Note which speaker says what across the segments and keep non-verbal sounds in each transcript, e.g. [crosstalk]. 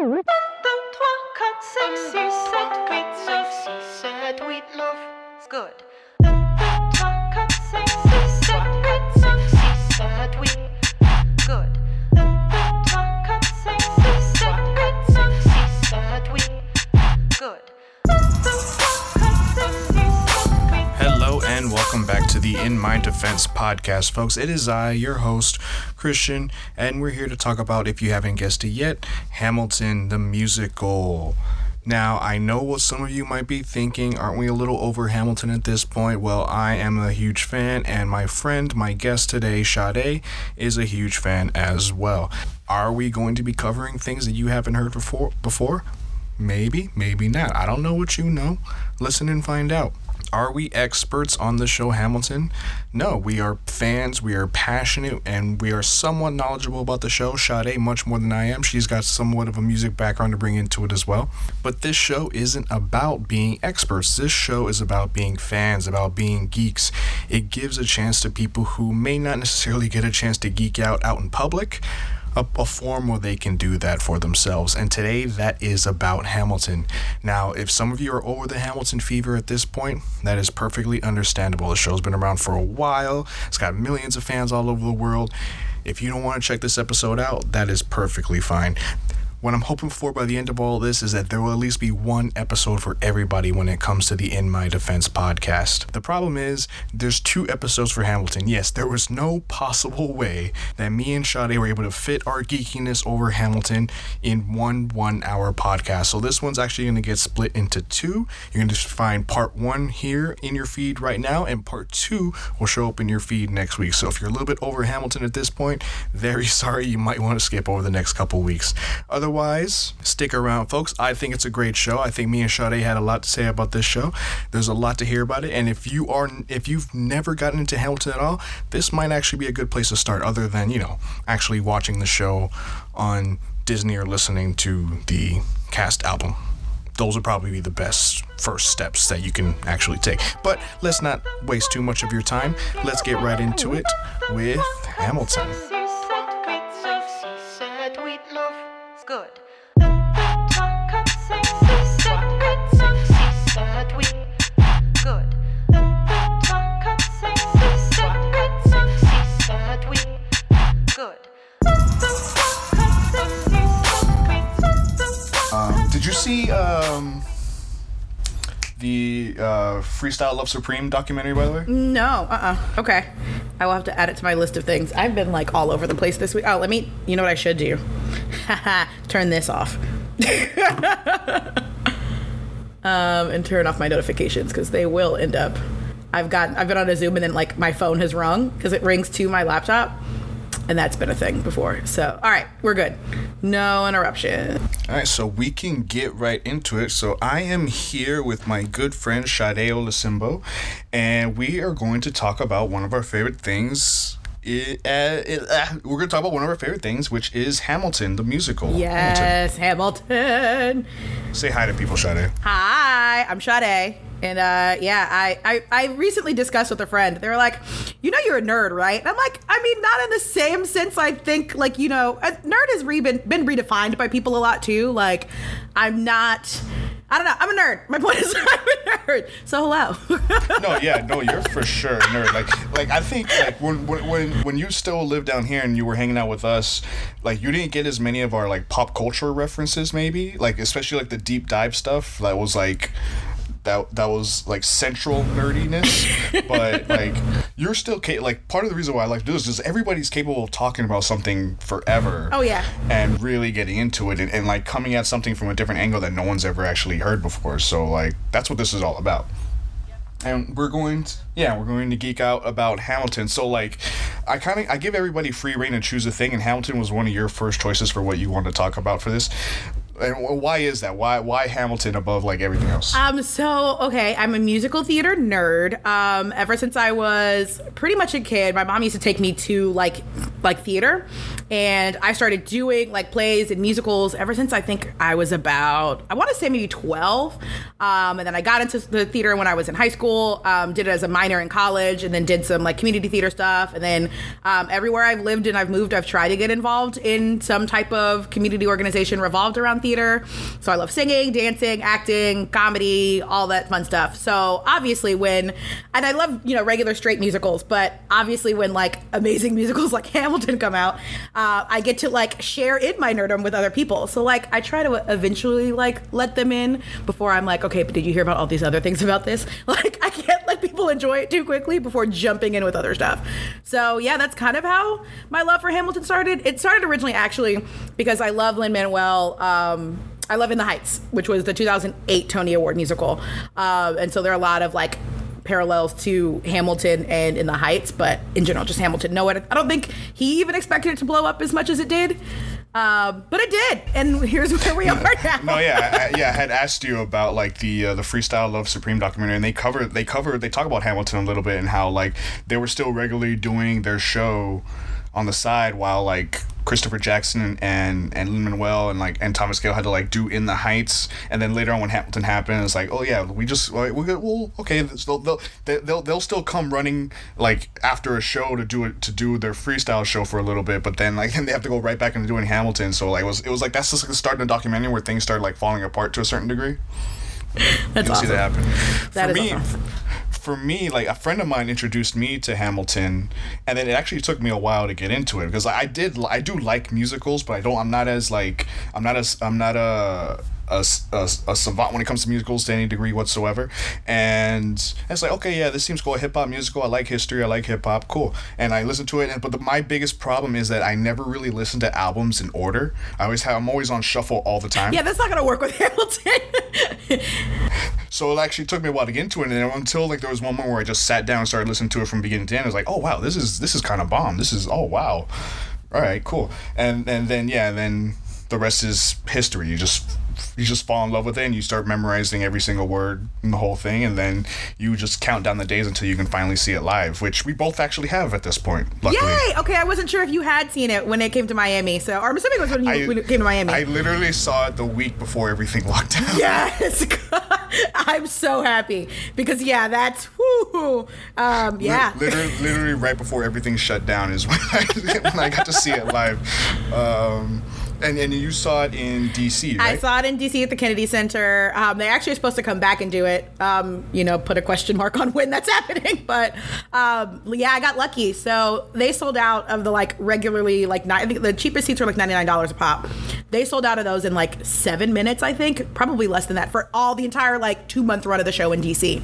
Speaker 1: Good.
Speaker 2: And welcome back to the In My Defense podcast, folks. It is I, your host, Christian, and we're here to talk about, if you haven't guessed it yet, Hamilton the musical. Now, I know what some of you might be thinking. Aren't we a little over Hamilton at this point? Well, I am a huge fan, and my friend, my guest today, Sade, is a huge fan as well. Are we going to be covering things that you haven't heard before? Before? Maybe, maybe not. I don't know what you know. Listen and find out. Are we experts on the show Hamilton? No, we are fans, we are passionate, and we are somewhat knowledgeable about the show. Sade, much more than I am. She's got somewhat of a music background to bring into it as well. But this show isn't about being experts. This show is about being fans, about being geeks. It gives a chance to people who may not necessarily get a chance to geek out out in public a, a form where they can do that for themselves. And today, that is about Hamilton. Now, if some of you are over the Hamilton fever at this point, that is perfectly understandable. The show's been around for a while, it's got millions of fans all over the world. If you don't want to check this episode out, that is perfectly fine. What I'm hoping for by the end of all this is that there will at least be one episode for everybody when it comes to the In My Defense podcast. The problem is, there's two episodes for Hamilton. Yes, there was no possible way that me and Sade were able to fit our geekiness over Hamilton in one one hour podcast. So this one's actually going to get split into two. You're going to find part one here in your feed right now, and part two will show up in your feed next week. So if you're a little bit over Hamilton at this point, very sorry. You might want to skip over the next couple weeks. Otherwise, stick around, folks. I think it's a great show. I think me and Sade had a lot to say about this show. There's a lot to hear about it, and if you are, if you've never gotten into Hamilton at all, this might actually be a good place to start. Other than you know, actually watching the show on Disney or listening to the cast album. Those would probably be the best first steps that you can actually take. But let's not waste too much of your time. Let's get right into it with Hamilton.
Speaker 1: Good. Good. Good.
Speaker 2: Um, did you see um, the uh, Freestyle Love Supreme documentary, by the way?
Speaker 3: No, uh uh Okay. I will have to add it to my list of things. I've been like all over the place this week. Oh, let me, you know what I should do? [laughs] turn this off. [laughs] um, and turn off my notifications because they will end up. I've got, I've been on a Zoom and then like my phone has rung because it rings to my laptop. And that's been a thing before. So, all right, we're good. No interruption.
Speaker 2: All right, so we can get right into it. So I am here with my good friend Sade Olasimbo, and we are going to talk about one of our favorite things. It, uh, it, uh, we're going to talk about one of our favorite things, which is Hamilton, the musical.
Speaker 3: Yes, Hamilton.
Speaker 2: Hamilton. Say hi to people, Sade.
Speaker 3: Hi, I'm Sade. And uh, yeah, I, I, I recently discussed with a friend. They were like, you know, you're a nerd, right? And I'm like, I mean, not in the same sense. I think, like, you know, a nerd has re- been, been redefined by people a lot too. Like, I'm not. I don't know. I'm a nerd. My point is, [laughs] I'm a nerd. So hello.
Speaker 2: no, yeah, no, you're for sure a nerd. Like, like I think like when when when when you still lived down here and you were hanging out with us, like you didn't get as many of our like pop culture references, maybe like especially like the deep dive stuff that was like that that was like central nerdiness but [laughs] like you're still ca- like part of the reason why i like to do this is everybody's capable of talking about something forever.
Speaker 3: Oh, yeah.
Speaker 2: and really getting into it and, and like coming at something from a different angle that no one's ever actually heard before. So like that's what this is all about. And we're going to yeah we're going to geek out about hamilton. So like i kind of i give everybody free reign to choose a thing and hamilton was one of your first choices for what you want to talk about for this and why is that why why hamilton above like everything else
Speaker 3: Um, so okay, I'm a musical theater nerd. Um, ever since I was pretty much a kid, my mom used to take me to like like theater, and I started doing like plays and musicals ever since I think I was about I want to say maybe 12. Um, and then I got into the theater when I was in high school. Um, did it as a minor in college, and then did some like community theater stuff. And then um, everywhere I've lived and I've moved, I've tried to get involved in some type of community organization revolved around theater theater. So I love singing, dancing, acting, comedy, all that fun stuff. So obviously when and I love, you know, regular straight musicals, but obviously when like amazing [laughs] musicals like Hamilton come out, uh, I get to like share in my nerdom with other people. So like I try to eventually like let them in before I'm like, okay, but did you hear about all these other things about this? [laughs] Like I can't let people enjoy it too quickly before jumping in with other stuff. So yeah, that's kind of how my love for Hamilton started. It started originally actually because I love Lin Manuel. Um, I love In the Heights, which was the 2008 Tony Award musical, uh, and so there are a lot of like parallels to Hamilton and In the Heights, but in general, just Hamilton. No, it. I don't think he even expected it to blow up as much as it did. Um, but it did, and here's [laughs] where we are now.
Speaker 2: No, yeah, I, yeah. I had asked you about like the uh, the freestyle love supreme documentary, and they cover they cover they talk about Hamilton a little bit and how like they were still regularly doing their show on the side while like Christopher Jackson and and Lin Manuel and like and Thomas Kail had to like do In the Heights, and then later on when Hamilton happened, it's like, oh yeah, we just like, we get well, okay, they'll, they'll they'll they'll still come running like after a show to do it to do their freestyle show for a little bit, but then like [laughs] then they have to go right back into doing Hamilton. So like it was it was like that's just like the start of the documentary where things started like falling apart to a certain degree.
Speaker 3: That's
Speaker 2: You'll
Speaker 3: awesome.
Speaker 2: see that happen.
Speaker 3: That
Speaker 2: for me,
Speaker 3: awesome.
Speaker 2: For me, like a friend of mine introduced me to Hamilton, and then it actually took me a while to get into it because I did, I do like musicals, but I don't. I'm not as like, I'm not as, I'm not a. A, a, a savant when it comes to musicals to any degree whatsoever and it's like okay yeah this seems cool a hip-hop musical i like history i like hip-hop cool and i listen to it and, but the, my biggest problem is that i never really listen to albums in order i always have i'm always on shuffle all the time
Speaker 3: Yeah, that's not gonna work with [laughs] Hamilton. [laughs]
Speaker 2: So it actually took me a while to get into it, and until like there was one moment where I just sat down and started listening to it from beginning to end. I was like, oh wow, this is this is kind of bomb. This is oh wow, all right, cool. And and then yeah, and then the rest is history. You just you just fall in love with it, and you start memorizing every single word in the whole thing, and then you just count down the days until you can finally see it live, which we both actually have at this point. Luckily.
Speaker 3: Yay! Okay, I wasn't sure if you had seen it when it came to Miami. So, or I'm assuming it was when, you, when it came to Miami.
Speaker 2: I literally saw it the week before everything [laughs] locked down.
Speaker 3: yes, [laughs] I'm so happy because yeah, that's whoo. Um, yeah,
Speaker 2: literally, literally right before everything shut down is when I, [laughs] when I got to see it live. Um, and, and you saw it in DC, right?
Speaker 3: I saw it in DC at the Kennedy Center. Um, they actually are supposed to come back and do it. Um, you know, put a question mark on when that's [laughs] happening. But um, yeah, I got lucky. So they sold out of the like regularly like ni- I think the cheapest seats were like ninety nine dollars a pop. They sold out of those in like seven minutes, I think, probably less than that for all the entire like two month run of the show in DC.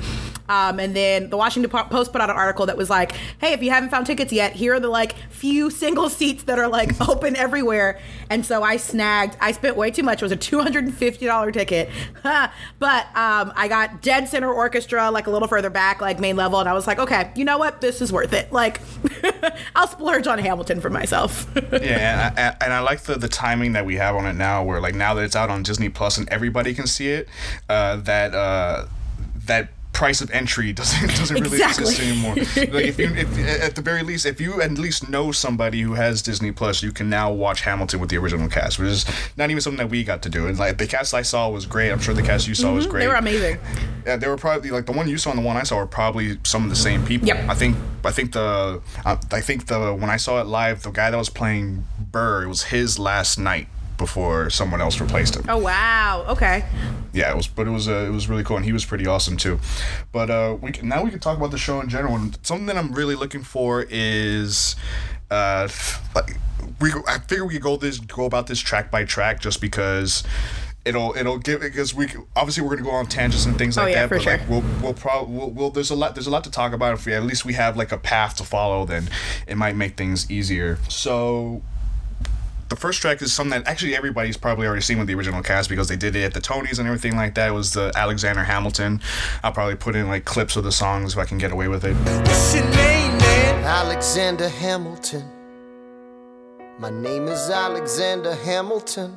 Speaker 3: Um, and then the Washington Post put out an article that was like, "Hey, if you haven't found tickets yet, here are the like few single seats that are like [laughs] open everywhere." And so I snagged. I spent way too much. It was a two hundred and fifty dollar ticket, [laughs] but um, I got dead center orchestra, like a little further back, like main level, and I was like, "Okay, you know what? This is worth it. Like, [laughs] I'll splurge on Hamilton for myself." [laughs]
Speaker 2: yeah, and I, and I like the, the timing that we have on it now, where like now that it's out on Disney Plus and everybody can see it, uh, that uh, that price of entry [laughs] doesn't doesn't really
Speaker 3: Exactly.
Speaker 2: exist anymore. like if you [laughs] if, at the very least, if you at least know somebody who has Disney Plus, you can now watch Hamilton with the original cast, which is not even something that we got to do. And like the cast I saw was great. I'm sure the cast you saw was great.
Speaker 3: Mm-hmm. they were amazing.
Speaker 2: Yeah, they were probably like the one you saw and the one I saw were probably some of the same people.
Speaker 3: Yep.
Speaker 2: I think I think the uh, I think the when I saw it live, the guy that was playing Burr, it was his last night before someone else replaced him.
Speaker 3: Oh wow. Okay.
Speaker 2: Yeah, it was, but it was uh, it was really cool, and he was pretty awesome too. But uh, we can, now we can talk about the show in general. And something that I'm really looking for is, uh, like we I figure we could go this go about this track by track just because. It'll it'll give because we obviously we're gonna go on tangents and things like
Speaker 3: Oh, yeah,
Speaker 2: that, but like we'll we'll probably we'll, we'll there's a lot there's a lot to talk about. If we at least we have like a path to follow, then it might make things easier. So the first track is something that actually everybody's probably already seen with the original cast because they did it at the Tonys and everything like that. It was the Alexander Hamilton. I'll probably put in like clips of the songs if I can get away with it.
Speaker 4: What's your name, man?
Speaker 5: Alexander Hamilton. My name is Alexander Hamilton.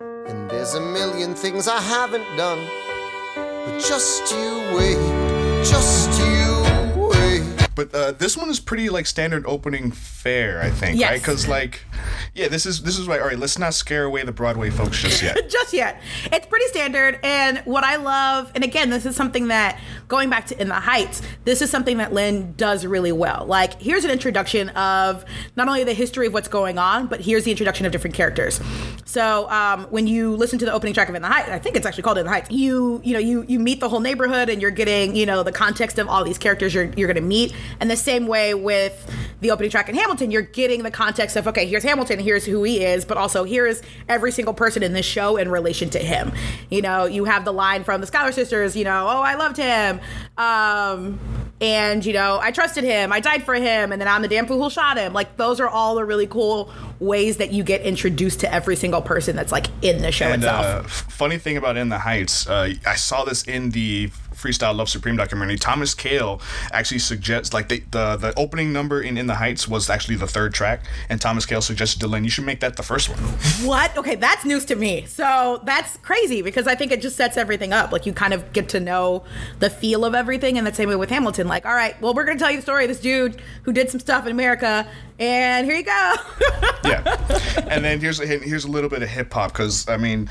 Speaker 5: And there's a million things I haven't done. But just you wait, just you wait.
Speaker 2: But uh, this one is pretty like standard opening fare, I think,
Speaker 3: Yes.
Speaker 2: right? Because like, yeah, this is this is right. All right, let's not scare away the Broadway folks just yet. [laughs]
Speaker 3: just yet. It's pretty standard. And what I love, and again, this is something that going back to In the Heights, this is something that Lin does really well. Like, here's an introduction of not only the history of what's going on, but here's the introduction of different characters. So um, when you listen to the opening track of In the Heights, I think it's actually called In the Heights. You you know you you meet the whole neighborhood and you're getting you know the context of all these characters you're you're going to meet. And the same way with the opening track in Hamilton, you're getting the context of okay, here's Hamilton, here's who he is, but also here's every single person in this show in relation to him. You know, you have the line from the Schuyler Sisters. You know, oh, I loved him. Um, and you know, I trusted him. I died for him, and then I'm the damn fool who shot him. Like those are all the really cool ways that you get introduced to every single person that's like in the show
Speaker 2: And
Speaker 3: itself.
Speaker 2: uh, funny thing about In the Heights, uh, I saw this in the Freestyle Love Supreme documentary. Thomas Kail actually suggests, like the, the the opening number in In the Heights was actually the third track, and Thomas Kail suggested to Lin, you should make that the first one.
Speaker 3: What? Okay, that's news to me. So that's crazy because I think it just sets everything up. Like you kind of get to know the feel of everything, and the same way with Hamilton. Like, all right, well, we're gonna tell you the story of this dude who did some stuff in America, and here you go. [laughs]
Speaker 2: yeah. [laughs] And then here's a, here's a little bit of hip hop because I mean,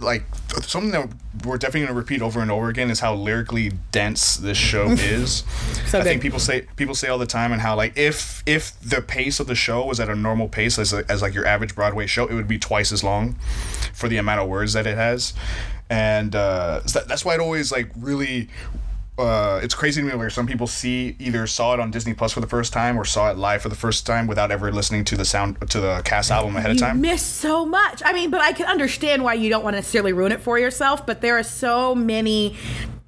Speaker 2: like something that we're definitely gonna repeat over and over again is how lyrically dense this show [laughs] is.
Speaker 3: So
Speaker 2: I think people say people say all the time and how like if if the pace of the show was at a normal pace as a, as like your average Broadway show, it would be twice as long for the amount of words that it has. And uh, so that, that's why it always like really uh, it's crazy to me where some people see either saw it on Disney Plus for the first time or saw it live for the first time without ever listening to the sound to the cast album ahead of
Speaker 3: you
Speaker 2: time.
Speaker 3: miss so much. I mean, but I can understand why you don't want to necessarily ruin it for yourself. But there are so many.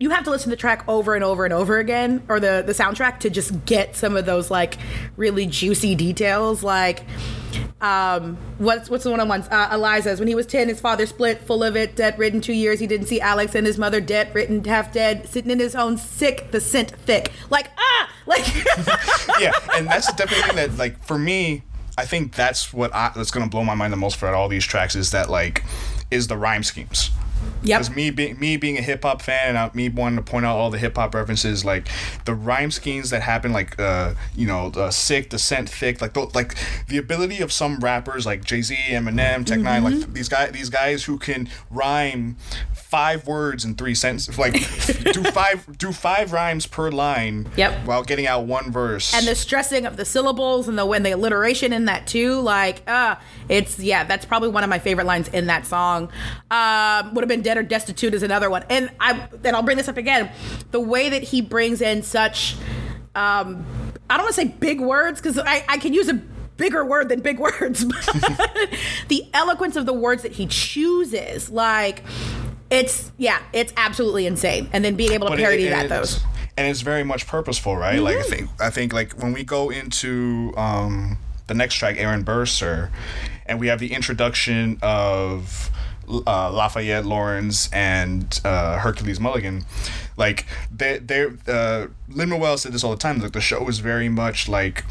Speaker 3: You have to listen to the track over and over and over again, or the the soundtrack to just get some of those like really juicy details. Like, um, what's what's the one on one? Uh, Eliza's when he was ten, his father split, full of it, debt ridden, two years. He didn't see Alex and his mother, debt ridden, half dead, sitting in his own sick, the scent thick. Like ah, like [laughs]
Speaker 2: yeah, and that's definitely thing that like for me, I think that's what I, that's gonna blow my mind the most for all these tracks is that like is the rhyme schemes.
Speaker 3: Yep.
Speaker 2: Because me being me being a hip hop fan and me wanting to point out all the hip hop references, like the rhyme schemes that happen, like uh, you know, the sick, the scent thick, like the, like the ability of some rappers like Jay Z, Eminem, Tech N9ne
Speaker 3: Mm-hmm.
Speaker 2: like these guys, these guys who can rhyme five words in three sentences, like [laughs] do five do five rhymes per line,
Speaker 3: Yep.
Speaker 2: while getting out one verse.
Speaker 3: and the stressing of the syllables and the when the alliteration in that too like uh it's yeah that's probably one of my favorite lines in that song um would have been dead or destitute is another one and i then i'll bring this up again the way that he brings in such um i don't want to say big words because i i can use a bigger word than big words [laughs] but [laughs] the eloquence of the words that he chooses like it's yeah it's absolutely insane and then being able to
Speaker 2: But it-
Speaker 3: parody
Speaker 2: and
Speaker 3: that those
Speaker 2: and it's very much purposeful, right? Like I
Speaker 3: Mm-hmm.
Speaker 2: think I think like when we go into um, the next track, Aaron Burr, sir, and we have the introduction of uh, Lafayette Laurens and uh, Hercules Mulligan, like they they're uh, Lin Manuel said this all the time. Like the show is very much like.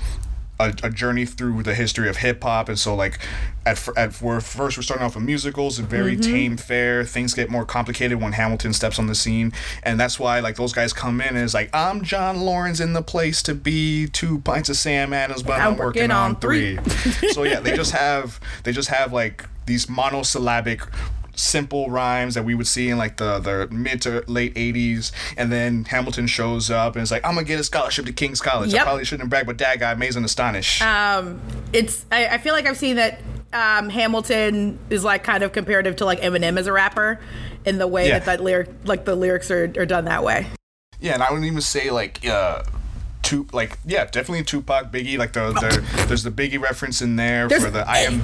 Speaker 2: A, a journey through the history of hip hop, and so like at, at we're first we're starting off with musicals, a very tame fare. Things get more complicated when Hamilton steps on the scene, and that's why like those guys come in and it's like I'm John Laurens in the place to be, two pints of Sam Adams, but I'm, working, on three. so yeah, they [laughs] just have they just have like these monosyllabic simple rhymes that we would see in like the the mid to late 80s and then hamilton shows up and it's like i'm gonna get a scholarship to king's college i probably shouldn't brag but dad got amazing astonish
Speaker 3: um it's I, I feel like I've seen that um Hamilton is like kind of comparative to like Eminem as a rapper in the way
Speaker 2: Yeah.
Speaker 3: that that lyric like the lyrics are, are done that way.
Speaker 2: Yeah, and I wouldn't even say like uh two like yeah, definitely Tupac, Biggie, like the, the there's the Biggie reference in there
Speaker 3: There's-
Speaker 2: for the I am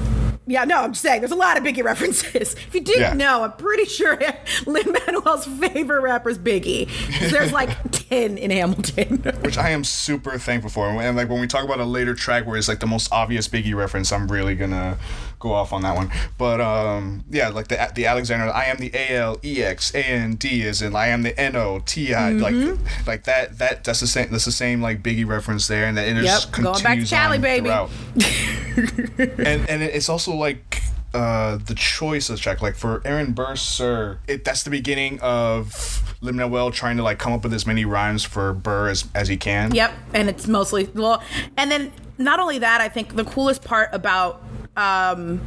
Speaker 3: Yeah, no, I'm just saying there's a lot of Biggie references. [laughs] If you didn't
Speaker 2: Yeah.
Speaker 3: know, I'm pretty sure [laughs] Lin Manuel's favorite rapper is Biggie There's like [laughs] ten in Hamilton.
Speaker 2: which I am super thankful for. And like when we talk about a later track where it's like the most obvious Biggie reference, I'm really gonna go off on that one. But um yeah, like the the Alexander I am the A L E X A N D is in I am the N O T I like like that that that's the same that's the same like Biggie reference there and that it just
Speaker 3: Yep, going back to
Speaker 2: continues
Speaker 3: Cali,
Speaker 2: on
Speaker 3: baby.
Speaker 2: throughout. [laughs] and and it's also like uh, the choice of the track, like for Aaron Burr, sir, it that's the beginning of Manuel trying to like come up with as many rhymes for Burr as, as he can.
Speaker 3: Yep, and it's mostly well, and then not only that, I think the coolest part about um,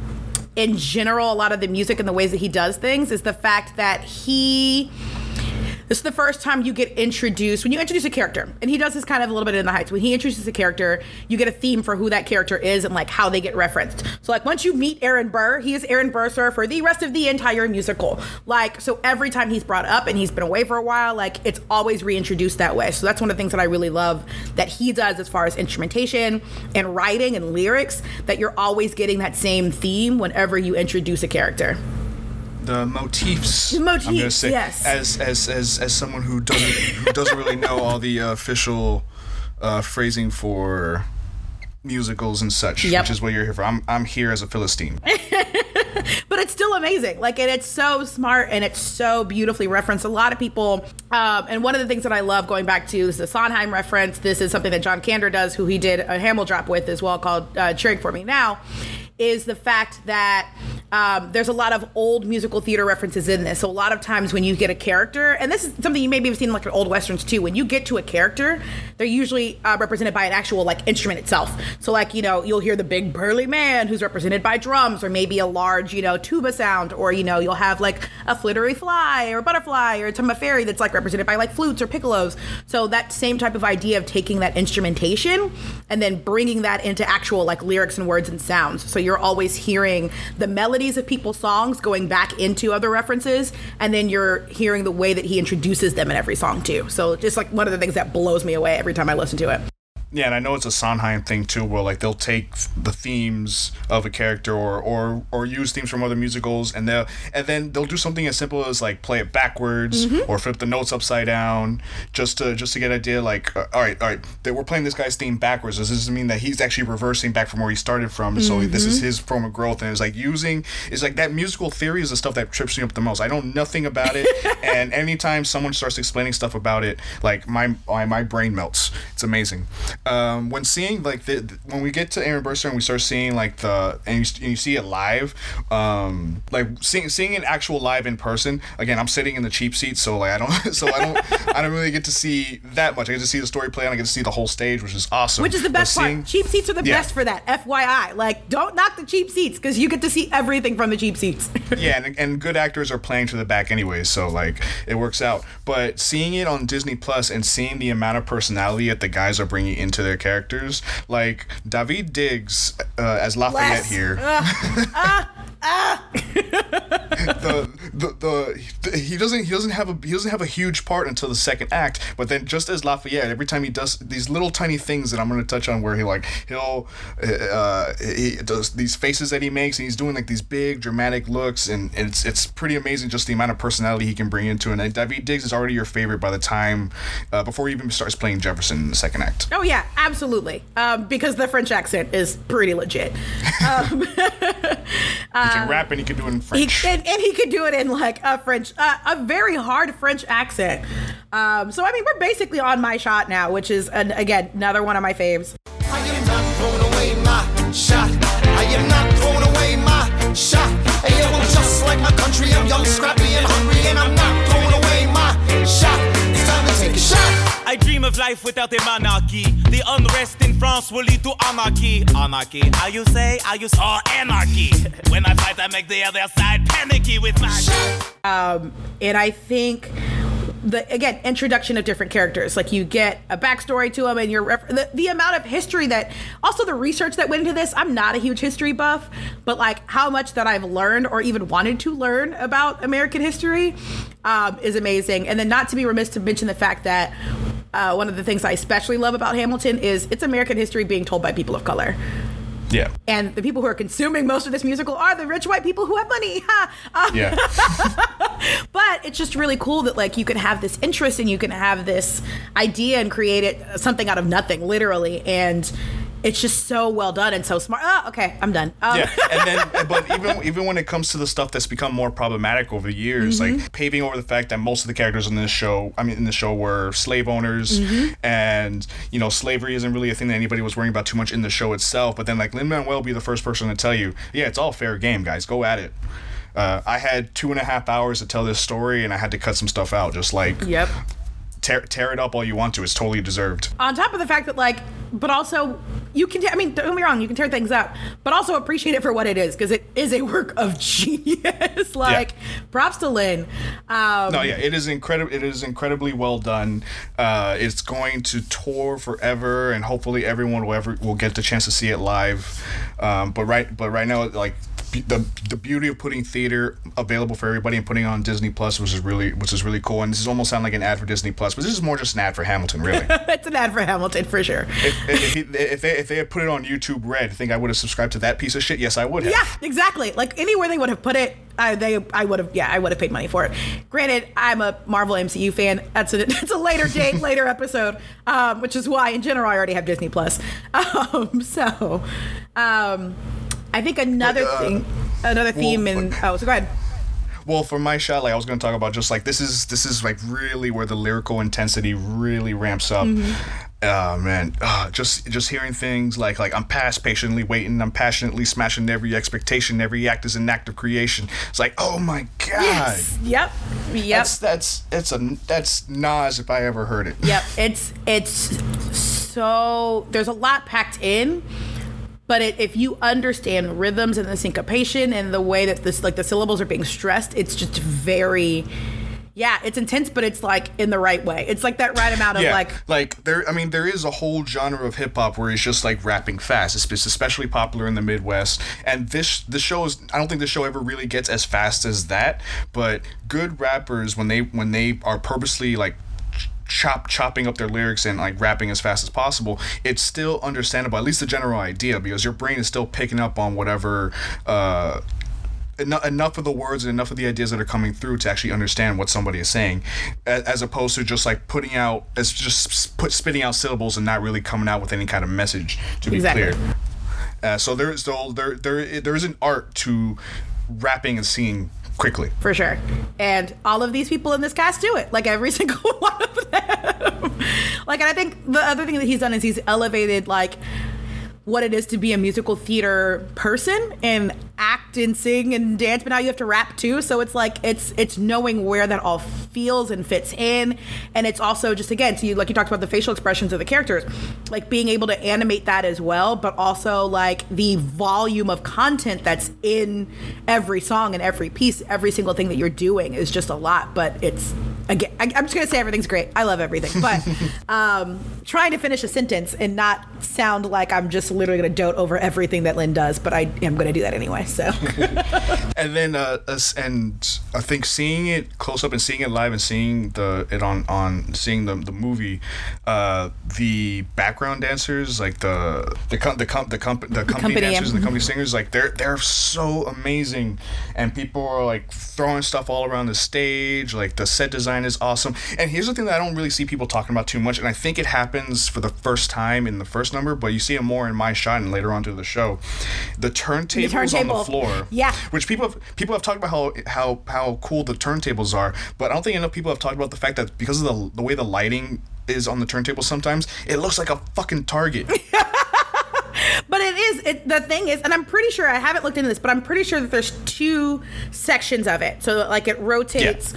Speaker 3: in general a lot of the music and the ways that he does things is the fact that he this is the first time you get introduced when you introduce a character, and he does this kind of a little bit in the Heights. When he introduces a character, you get a theme for who that character is and like how they get referenced. So like once you meet Aaron Burr, he is Aaron Burr, sir for the rest of the entire musical. Like so every time he's brought up and he's been away for a while, like it's always reintroduced that way. So that's one of the things that I really love that he does as far as instrumentation and writing and lyrics. That you're always getting that same theme whenever you introduce a character.
Speaker 2: The motifs.
Speaker 3: The
Speaker 2: I'm gonna
Speaker 3: motifs,
Speaker 2: say,
Speaker 3: yes.
Speaker 2: As as as as someone who doesn't who doesn't really know all the uh, official uh, phrasing for musicals and such,
Speaker 3: Yep.
Speaker 2: which is what you're here for. I'm I'm here as a philistine. [laughs]
Speaker 3: but it's still amazing. Like, and it's so smart and it's so beautifully referenced. A lot of people, um, and one of the things that I love going back to is the Sondheim reference. This is something that John Kander does, who he did a Hamildrop with as well, called uh, "Cheering for Me Now." Is the fact that um, there's a lot of old musical theater references in this. So a lot of times when you get a character, and this is something you maybe have seen in like in old westerns too. When you get to a character, they're usually uh, represented by an actual like instrument itself. So like you know you'll hear the big burly man who's represented by drums, or maybe a large you know tuba sound, or you know you'll have like a flittery fly or butterfly or a fairy that's like represented by like flutes or piccolos. So that same type of idea of taking that instrumentation and then bringing that into actual like lyrics and words and sounds. So you're always hearing the melodies of people's songs going back into other references, and then you're hearing the way that he introduces them in every song too. So just like one of the things that blows me away every time I listen to it.
Speaker 2: Yeah, and I know it's a Sondheim thing too, where like they'll take the themes of a character or or or use themes from other musicals, and they'll and then they'll do something as simple as like play it backwards
Speaker 3: Mm-hmm.
Speaker 2: or flip the notes upside down, just to just to get an idea. Like, uh, all right, all right, that we're playing this guy's theme backwards. Does this mean that he's actually reversing back from where he started from? So this
Speaker 3: Mm-hmm.
Speaker 2: is his form of growth, and it's like using it's like that musical theory is the stuff that trips me up the most. I know nothing about it, [laughs] and anytime someone starts explaining stuff about it, like my my, my brain melts. It's amazing. Um, when seeing like the, the- when we get to Aaron Burr, sir and we start seeing like the and you, and you see it live, um, like seeing seeing it actual live in person. Again, I'm sitting in the cheap seats, so like I don't [laughs] so I don't I don't really get to see that much. I get to see the story play and I get to see the whole stage, which is awesome.
Speaker 3: Which is the best
Speaker 2: seeing-
Speaker 3: part. Cheap seats are the
Speaker 2: Yeah.
Speaker 3: best for that. FYI, like don't knock the cheap seats because you get to see everything from the cheap seats. [laughs]
Speaker 2: yeah, and, and good actors are playing to the back anyway, so like it works out. But seeing it on Disney Plus and seeing the amount of personality that the guys are bringing into their characters, like Daveed Diggs uh, as Lafayette
Speaker 3: Les.
Speaker 2: here. [laughs] the, the, the he doesn't he doesn't have a he doesn't have a huge part until the second act but then just as Lafayette every time he does these little tiny things that I'm going to touch on where he like he'll uh he does these faces that he makes and he's doing like these big dramatic looks and, and it's it's pretty amazing just the amount of personality he can bring into it. And Daveed Diggs is already your favorite by the time uh, before he even starts playing Jefferson in the second act.
Speaker 3: Oh yeah, absolutely. Um, because the French accent is pretty legit. Um, [laughs]
Speaker 2: he can rap and he can do it in
Speaker 3: he,
Speaker 2: French
Speaker 3: and, and he could do it in like a French, uh, a very hard French accent. Um, so I mean, we're basically on my shot now, which is an, again another one of my faves.
Speaker 5: I am not throwing away my shot. I am not throwing away my shot. Hey, yo, just like my country. I'm young, scrappy,
Speaker 4: dream of life without a monarchy. The unrest in France will lead to anarchy. Anarchy, how you say? How you say? Oh, anarchy. When I fight, I make the other side panicky with my Um,
Speaker 3: and I think the again introduction of different characters. Like you get a backstory to them and your ref- the, the amount of history that also the research that went into this i'm not a huge history buff but like how much that i've learned or even wanted to learn about american history um, is amazing. And then not to be remiss to mention the fact that uh, one of the things i especially love about hamilton is it's american history being told by people of color
Speaker 2: yeah.
Speaker 3: And the people who are consuming most of this musical are the rich white people who have money. [laughs] Uh,
Speaker 2: yeah. [laughs]
Speaker 3: But it's just really cool that like you can have this interest and you can have this idea and create it something out of nothing literally. And it's just so well done and so smart oh okay i'm done um,
Speaker 2: yeah, and then [laughs] but even even when it comes to the stuff that's become more problematic over the years, like paving over the fact that most of the characters in this show, I mean, in the show were slave owners, and you know, slavery isn't really a thing that anybody was worrying about too much in the show itself. But then, like Lin Manuel will be the first person to tell you, yeah, it's all fair game, guys, go at it. Uh, I had two and a half hours to tell this story, and I had to cut some stuff out. Just like
Speaker 3: yep
Speaker 2: tear, tear it up all you want to, it's totally deserved.
Speaker 3: on top of the fact that like but also you can. I mean, don't get me wrong. You can tear things up, but also appreciate it for what it is because it is a work of [laughs] genius. like, props to Lin. Um,
Speaker 2: No, yeah, it is incredible. It is incredibly well done. Uh, it's going to tour forever, and hopefully everyone will ever will get the chance to see it live. Um, but right, but right now, like be- the the beauty of putting theater available for everybody and putting it on Disney Plus, which is really which is really cool. And this is almost sound like an ad for Disney Plus, but this is more just an ad for Hamilton, really. [laughs]
Speaker 3: it's an ad for Hamilton for sure.
Speaker 2: if, if, he- if they if they had put it on YouTube Red, think I would have subscribed to that piece of shit? Yes, I would have.
Speaker 3: Yeah, exactly. Like anywhere they would have put it, I, they I would have yeah I would have paid money for it. Granted, I'm a Marvel MCU fan. That's a [laughs] that's a later date, [laughs] later episode, um, which is why in general I already have Disney Plus. Um, so, um, I think another
Speaker 2: uh,
Speaker 3: thing, another theme
Speaker 2: well,
Speaker 3: in oh so go ahead.
Speaker 2: Well, for my shot, like I was gonna talk about, just like this is this is like really where the lyrical intensity really ramps up. Uh, man, uh, just just hearing things like like I'm past patiently waiting, I'm passionately smashing every expectation, every act is an act of creation. It's like, oh my god,
Speaker 3: Yes. Yep. Yep.
Speaker 2: that's that's it's a that's Nas if I ever heard it.
Speaker 3: Yep, it's it's so there's a lot packed in, but it, if you understand rhythms and the syncopation and the way that this like the syllables are being stressed, it's just very yeah, it's intense, but it's like in the right way. It's like that right amount of
Speaker 2: yeah,
Speaker 3: like
Speaker 2: like there. I mean, there is a whole genre of hip hop where it's just like rapping fast. It's, it's especially popular in the Midwest. And this the show is. I don't think the show ever really gets as fast as that. But good rappers when they when they are purposely like chop chopping up their lyrics and like rapping as fast as possible it's still understandable at least the general idea because your brain is still picking up on whatever uh enough, enough of the words and enough of the ideas that are coming through to actually understand what somebody is saying as, as opposed to just like putting out as just put spitting out syllables and not really coming out with any kind of message to be
Speaker 3: Exactly.
Speaker 2: clear uh, so there is so there there there is an art to rapping and singing quickly
Speaker 3: for sure. And all of these people in this cast do it. Like every [laughs] single one of them. like, and I think the other thing that he's done is he's elevated like what it is to be a musical theater person and act and sing and dance, but now you have to rap too. So it's like it's it's knowing where that all feels and fits in, and it's also just again to you like you talked about the facial expressions of the characters, like being able to animate that as well, but also like the volume of content that's in every song and every piece, every single thing that you're doing is just a lot. But it's again, I, I'm just gonna say everything's great. I love everything, but [laughs] um, trying to finish a sentence and not sound like I'm just literally gonna dote over everything that Lin does, but I am gonna do that anyway. So [laughs]
Speaker 2: and then uh us- and I think seeing it close up and seeing it live and seeing the it on on seeing the the movie uh the background dancers like the the com- the com- the, comp- the company
Speaker 3: company,
Speaker 2: dancers
Speaker 3: yeah.
Speaker 2: and the company singers like they're they're so amazing and people are like throwing stuff all around the stage like the set design is awesome and here's the thing that I don't really see people talking about too much and I think it happens for the first time in the first number but you see it more in my shot and later on to the show the turntables on
Speaker 3: turntable.
Speaker 2: the floor
Speaker 3: Yeah.
Speaker 2: which people have people have talked about how how how cool the turntables are, but I don't think enough people have talked about the fact that because of the the way the lighting is on the turntable sometimes it looks like a fucking target. [laughs]
Speaker 3: But it is it, the thing is, and I'm pretty sure I haven't looked into this, but I'm pretty sure that there's two sections of it. So like it rotates.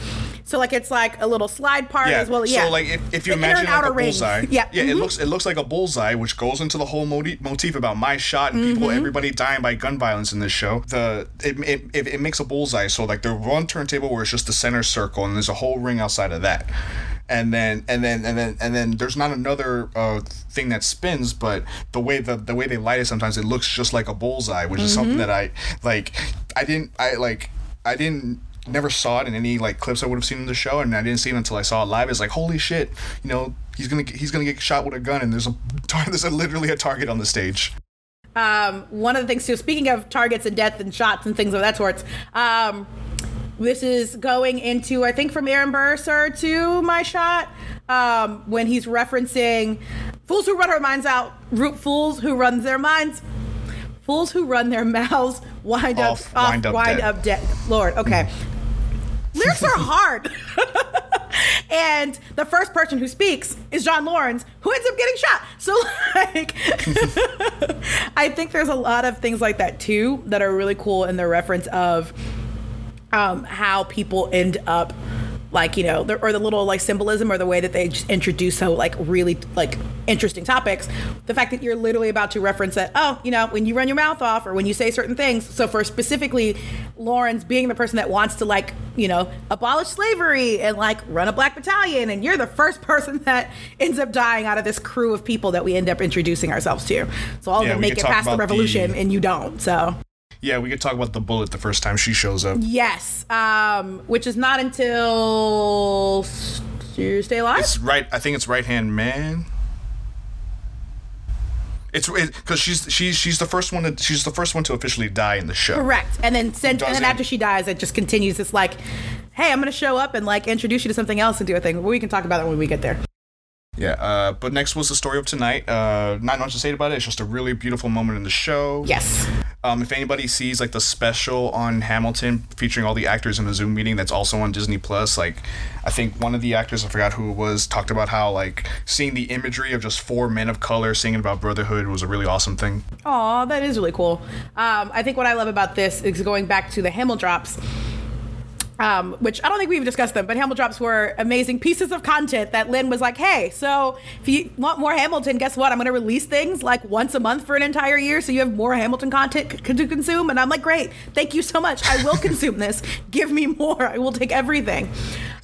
Speaker 3: So like it's like a little slide part
Speaker 2: yeah.
Speaker 3: as well. Yeah.
Speaker 2: So like if, if you
Speaker 3: The
Speaker 2: imagine like a bullseye,
Speaker 3: Yeah.
Speaker 2: yeah, it
Speaker 3: Mhm.
Speaker 2: looks it looks like a bullseye, which goes into the whole moti- motif about my shot and people,
Speaker 3: Mm-hmm.
Speaker 2: everybody dying by gun violence in this show. The it, it, it, it makes a bullseye. So like there's one turntable where it's just the center circle, and there's a whole ring outside of that. And then and then and then and then there's not another uh, thing that spins, but the way the the way they light it sometimes it looks just like a bullseye, which is something
Speaker 3: Mm-hmm.
Speaker 2: that I like. I didn't I like I didn't never saw it in any like clips I would have seen in the show, and I didn't see it until I saw it live. It's like holy shit, you know, he's gonna he's gonna get shot with a gun, and there's a [laughs] tar- there's a, literally a target on the stage.
Speaker 3: um, one of the things too. Speaking of targets and death and shots and things of that sort, um, this is going into I think from Aaron Burr sir to my shot um, when he's referencing fools who run their minds out, root fools who run their minds, fools who run their [laughs] mouths wind
Speaker 2: Off,
Speaker 3: up,
Speaker 2: wind up
Speaker 3: wind
Speaker 2: dead.
Speaker 3: up dead. Lord, okay. [laughs] Lyrics are hard. [laughs] and the first person who speaks is John Laurens, who ends up getting shot. So, like, [laughs] I think there's a lot of things like that too that are really cool in the reference of um, how people end up like you know, the, or the little like symbolism or the way that they just introduce so like really like interesting topics. The fact that you're literally about to reference that, oh, you know, when you run your mouth off or when you say certain things. So for specifically Laurens being the person that wants to like you know abolish slavery and like run a black battalion, and you're the first person [laughs] that ends up dying out of this crew of people that we end up introducing ourselves to. So all of them make it past the revolution,
Speaker 2: the-
Speaker 3: and you don't. So.
Speaker 2: Yeah, we could talk about the bullet the first time she shows up.
Speaker 3: Yes, um, which is not until stay alive.
Speaker 2: It's right. I think it's right hand man. It's because she's she's she's the first one to she's the first one to officially die in the show.
Speaker 3: Correct. And then send, and then after she dies, it just continues. It's like, hey, I'm gonna show up and like introduce you to something else and do a thing. We can talk about it when we get there.
Speaker 2: Yeah. Uh, but next was the story of tonight. Uh, not much to say about it. It's just a really beautiful moment in the show.
Speaker 3: Yes.
Speaker 2: Um, if anybody sees like the special on Hamilton featuring all the actors in the Zoom meeting, that's also on Disney Plus. Like, I think one of the actors, I forgot who it was, talked about how like seeing the imagery of just four men of color singing about brotherhood was a really awesome thing.
Speaker 3: Oh, that is really cool. Um, I think what I love about this is going back to the Hamildrops. Um, which I don't think we've discussed them, but Hamildrops were amazing pieces of content that Lin was like, "Hey, so if you want more Hamilton, guess what? I'm going to release things like once a month for an entire year, so you have more Hamilton content c- to consume." And I'm like, "Great, thank you so much. I will [laughs] consume this. Give me more. I will take everything."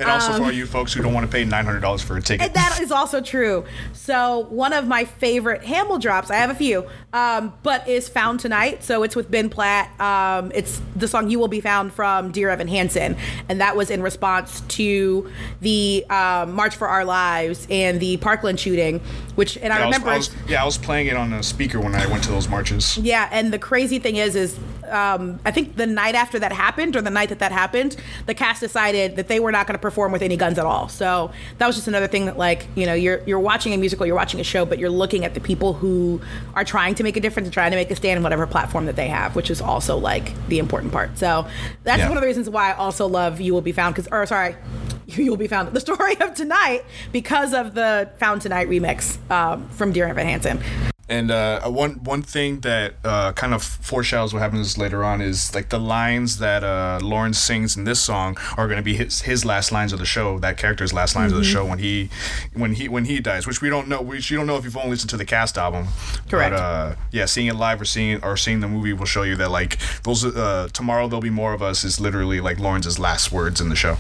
Speaker 2: And also
Speaker 3: Um,
Speaker 2: for all you folks who don't want to pay nine hundred dollars for a ticket.
Speaker 3: and that is also true. So one of my favorite Hamildrops, I have a few, um, but is found tonight. So it's with Ben Platt. Um, it's the song "You Will Be Found" from Dear Evan Hansen, and that was in response to the um, March for Our Lives and the Parkland shooting. Which, and I
Speaker 2: Yeah, I was-
Speaker 3: remember,
Speaker 2: I was, yeah, I was playing it on a speaker when I went to those marches.
Speaker 3: yeah, and the crazy thing is, is um, I think the night after that happened, or the night that that happened, the cast decided that they were not going to perform with any guns at all. So that was just another thing that, like, you know, you're you're watching a musical, you're watching a show, but you're looking at the people who are trying to make a difference and trying to make a stand in whatever platform that they have, which is also like the important part. So that's
Speaker 2: Yeah.
Speaker 3: one of the reasons why I also love "You Will Be Found" because, or sorry. [laughs] You will be found. The story of tonight because of the Found Tonight remix um, from Dear Evan Hansen.
Speaker 2: And uh, one one thing that uh, kind of foreshadows what happens later on is like the lines that uh, Laurens sings in this song are going to be his his last lines of the show. That character's last lines of the show when he when he when he dies, which we don't know. Which you don't know if you've only listened to the cast album.
Speaker 3: Correct.
Speaker 2: But uh, yeah, seeing it live or seeing or seeing the movie will show you that like those uh, tomorrow there'll be more of us is literally like Laurens's last words in the show.